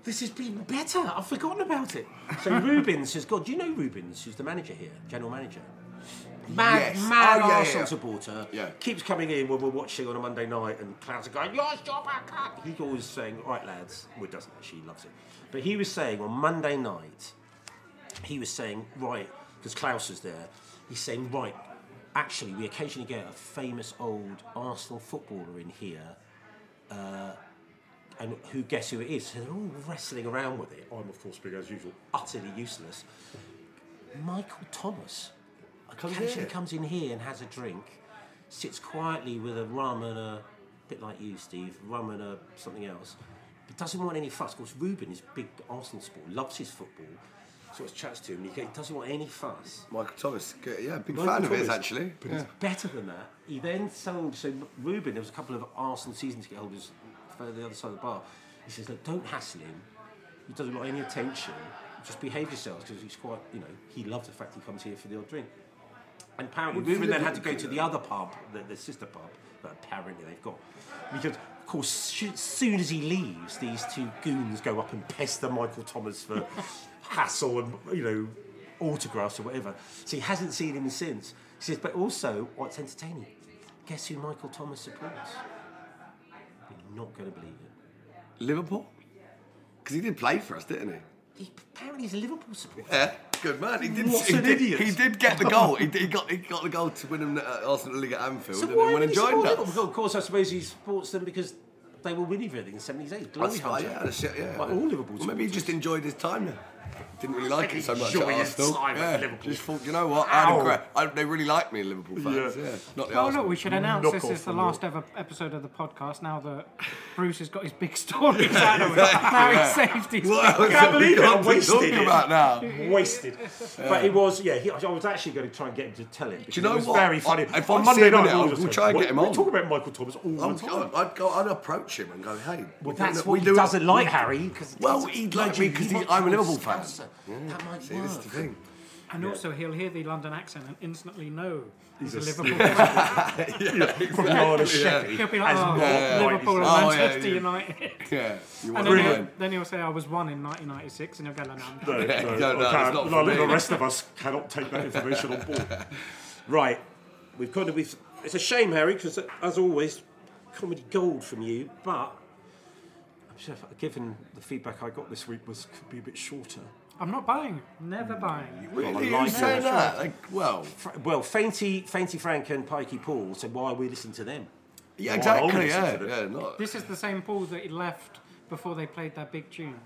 This has been better. I've forgotten about it. So Rubens has got. Do you know Rubens, who's the manager here, general manager? Mad, Yes. mad Oh, yeah, Arsenal yeah. supporter. Yeah. Keeps coming in when we're watching on a Monday night, and Klaus are going, "Your job, I can't." He's always saying, "All right, lads." Well, he doesn't actually. He loves it. But he was saying on Monday night, he was saying, right, because Klaus was there. He's saying, right. Actually, we occasionally get a famous old Arsenal footballer in here Uh, and who guess who it is? So they're all wrestling around with it. I'm, of course, being as usual, utterly useless. Michael Thomas Comes occasionally comes in here and has a drink, sits quietly with a rum and a bit like you, Steve, rum and a something else, but doesn't want any fuss. Of course, Ruben is big Arsenal sport, loves his football, sort of chats to him. And he doesn't want any fuss. Michael Thomas. Yeah, big Michael fan of his Thomas, actually. But Yeah. it's better than that. He then sold. So Ruben, there was a couple of Arsenal season ticket holders further the other side of the bar. He says, "Look, don't hassle him. He doesn't want any attention. Just behave yourselves because he's quite, you know, he loves the fact he comes here for the odd drink." And apparently, Ruben then had to go to the other pub, the, the sister pub that apparently they've got. Because, of course, as soon as he leaves, these two goons go up and pester Michael Thomas for hassle and, you know, autographs or whatever. So he hasn't seen him since. He says, but also, what's entertaining? Guess who Michael Thomas supports? You're not going to believe it. Liverpool? Because he did play for us, didn't he? He apparently he's a Liverpool supporter. Yeah. good man. He did. What he an did, idiot. He did get the goal. He, did, he got he got the goal to win him uh, Arsenal League at Anfield, So and why then went did and he joined us. Liverpool? Of course, I suppose he supports them because they were winning everything in '78. Glory That's, hunter. yeah, that's yeah. Like all Liverpool Well, maybe he just enjoyed his time there. Didn't really like it so much Enjoy at Arsenal. yeah, just thought, you know what? I had a great, I, they really like me, Liverpool fans. Yeah. Yeah, not the Oh Arsenal. look, we should announce Knock this off is the last ever episode of the podcast. Now that Bruce has got his big stories out of it, now he's saved his. What else can't we believe it, got I to wasted it. about now? wasted. But it was, yeah. He, I was actually going to try and get him to tell it. because you know it was what? very funny. I- if On I Monday see him in night, it, we I'll- we'll try and "What- get him we on." talk about Michael Thomas all I'd the go, time. I'd, go, I'd approach him and go, hey. Well, we that's do- what he doesn't like, Harry. Well, he'd like me legend. 'cause He he- wants I'm a Liverpool fan. Sponsor. That might See, this is the thing. And also, he'll hear the London accent and instantly know he's, a a- Liverpool fan. From Lorna Sheppy. He'll be like, As oh, what Yeah. Liverpool and Oh, yeah, Manchester yeah. United. Yeah, you And then he'll, then he'll say, I was one in 1996, and he'll go, no, no, I'm No, no, No, no, I can't. it's not for None of me. the rest of us cannot take that information on board. Right, we've got to be. It's a shame, Harry, because as always, comedy gold from you. But I'm sure, given the feedback I got this week, was could be a bit shorter. I'm not buying. Never buying. Really? like Who's saying that? Like, well, Fra- Well, Fainty, Fainty Frank and Pikey Paul said, "Why are we listening to them?" yeah, exactly. Yeah, yeah. Not, This is the same Paul that he left before they played that big tune.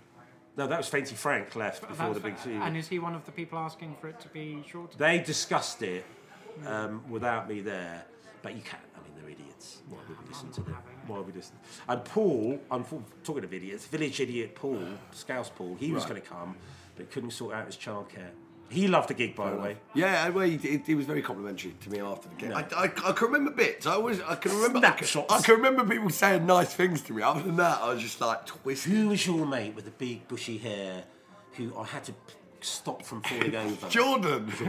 No, that was Fainty Frank left before the big tune. And is he one of the people asking for it to be shorter? They discussed it um, without me there, but you can't. I mean, they're idiots. Why would we listen to them? We listen? And Paul, I'm talking of idiots, village idiot Paul, Scouse Paul, he was Right. going to come, but couldn't sort out his childcare. He loved the gig, by the way. Yeah, well, he, he, he was very complimentary to me after the gig. No. I, I, I can remember bits. I always, I can remember. I can, I can remember people saying nice things to me. Other than that, I was just like twisted. Who was your mate with the big bushy hair, who I had to stop from falling over? Jordan.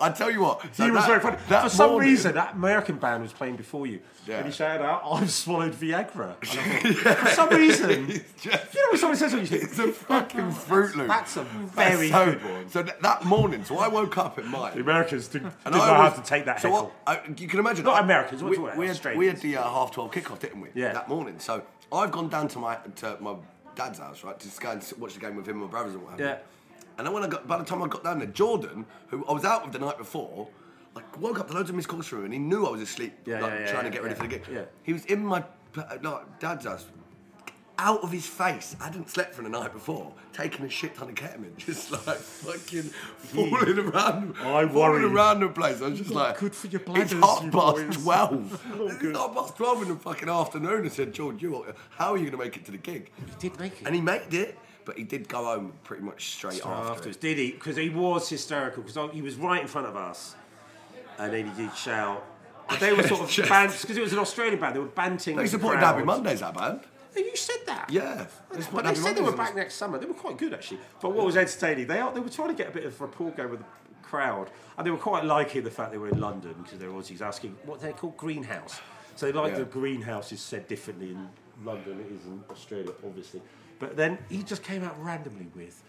I tell you what, so He was that- very funny. that For some morning- reason, that American band was playing before you. Yeah. And he shouted out, I've swallowed Viagra. And I thought, For some reason, you know when someone says something, you think, It's a fucking Fruit Loop. That's a That's very so, good one. So that, that morning, so I woke up at mine. The Americans did, did And not I know how was- to take that so heckle. I, I, you can imagine. Not I- Americans, We, do we, had, we had the uh, half twelve kickoff, didn't we? Yeah. That morning. So I've gone down to my to my dad's house, right, to just go and watch the game with him and my brothers and what have you. Yeah. And then when I got, by the time I got down there, Jordan, who I was out with the night before, like woke up to loads of missed calls from him, and he knew I was asleep, Yeah, like, yeah, yeah, trying yeah, to get ready yeah, for the game. yeah. He was in my like, dad's house. Out of his face, I hadn't slept for the night before, taking a shit ton of ketamine, just like fucking falling around, I falling around the place. I was just like, good for your bladders. It's half you past boys." twelve. It's half past twelve in the fucking afternoon. I said, George, you, how are you going to make it to the gig? He did make it. And he made it, but he did go home pretty much straight after. afterwards, did he? Because he was hysterical. Because he was right in front of us, and then he did shout. But they were sort of Just- because it was an Australian band. They were banting. They the supported. Happy Mondays, that band. You said that. Yeah. But they said they were back next summer. They were quite good actually. But what was entertaining, they are, they were trying to get a bit of rapport going with the crowd, and they were quite liking the fact they were in London because they were always asking what they're called greenhouse. So they like Yeah. the greenhouse is said differently in London it is in Australia, obviously. But then he just came out randomly with,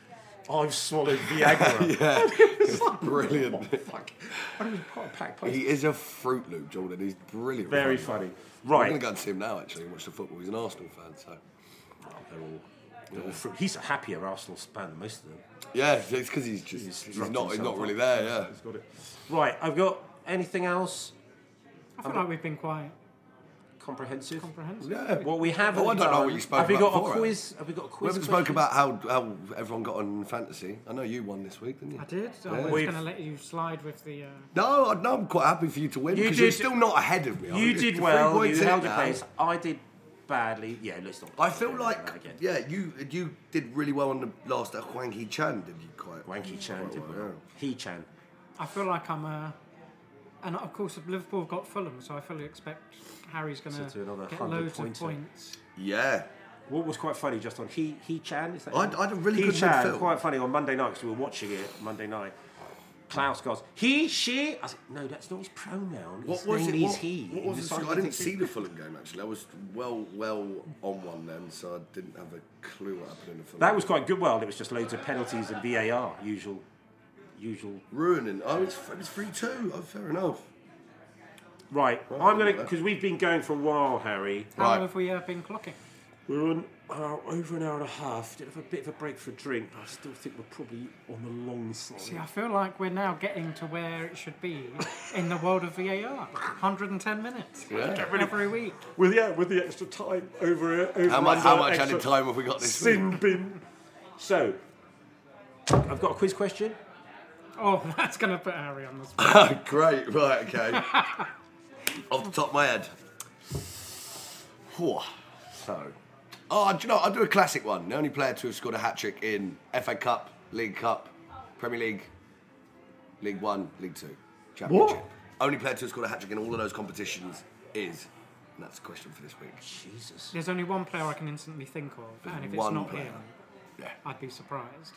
Oh, "I've swallowed Viagra." Yeah. It's like, Brilliant. what the fuck? And it was quite a packed place. He is a Fruit Loop, Jordan. He's brilliant. Very fun. funny. I'm going to go and see him now, actually, and watch the football. He's an Arsenal fan, so. They're all, they're all fr- He's a happier Arsenal fan than most of them. Yeah, it's because he's just. He's He's, not, he's not really there, yeah. He's got it. Right, I've got anything else I feel like we've been quite comprehensive? comprehensive. Yeah. What we haven't Oh, I don't know what you spoke Have we got before, a quiz? Have we got a quiz? We quiz? haven't spoke about how, how everyone got on in fantasy. I know you won this week, didn't you? I did. I was We've- going to let you slide with the. Uh, No, I- no, I'm quite happy for you to win You because you're still not ahead of me. You think it's did three well. You points in held your now. place. I did badly. Yeah, let's not. I feel like, again. yeah, you you did really well on the last uh, Hwang Hee-chan, did you quite? Wanky Chan did well, well. He Chan. I feel like I'm. Uh, and of course, Liverpool have got Fulham, so I fully expect Harry's going So to another to get 100 loads of points. Yeah. What was quite funny just on He He Chan? Is that I- I had a really he good Chan, midfield. Quite funny on Monday night because we were watching it Monday night. Klaus goes, he, she. I said, no, that's not his pronoun. What his was name it? is What, he. what was the? I didn't see the Fulham game actually. I was well well on one then, so I didn't have a clue what happened in the Fulham. That was quite good. Well, it was just loads of penalties and VAR, usual, usual. ruining. Oh, it's it was three two. Oh, fair enough. Right, I'm gonna because we've been going for a while, Harry. How Right. have we uh, been clocking? We're on uh, over an hour and a half. Did have a bit of a break for a drink. but I still think we're probably on the long side. See, I feel like we're now getting to where it should be in the world of VAR. 110 minutes Yeah. every week. With yeah, with the extra time over over How much, how much extra added time have we got this week? sin bin. So, I've got a quiz question. Oh, that's going to put Harry on the spot. Great, right, okay. Off the top of my head. Whew. So, oh, do you know, I'll do a classic one. The only player to have scored a hat trick in FA Cup, League Cup, Premier League, League One, League Two, Championship. What? Only player to have scored a hat trick in all of those competitions is, and that's the question for this week. Jesus. There's only one player I can instantly think of, and if it's not player. him, Yeah. I'd be surprised.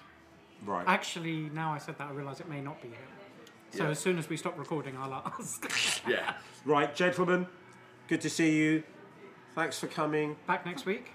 Right. Actually, now I said that, I realise it may not be him. So Yeah. as soon as we stop recording, I'll ask. Yeah. Right, gentlemen. Good to see you. Thanks for coming. Back next week.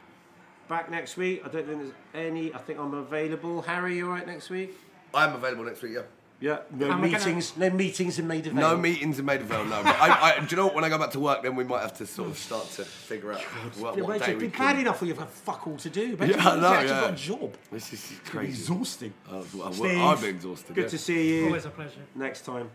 Back next week. I don't think there's any. I think I'm available. Harry, you all right next week? I'm available next week, yeah. Yeah. No And we're gonna- meetings. No meetings in Maid of No Vale. meetings in Maid of no. But I, I, do you know what? When I go back to work, then we might have to sort of oh, start to figure out what, Yeah, what mate, day it'd we be can. bad enough when you've got fuck all to do. Imagine Yeah, I if know, you actually yeah. got a job. This is It'd be crazy. exhausting. Oh, well, Steve, I'm exhausted. Good yeah. to see you. Always a pleasure. Next time.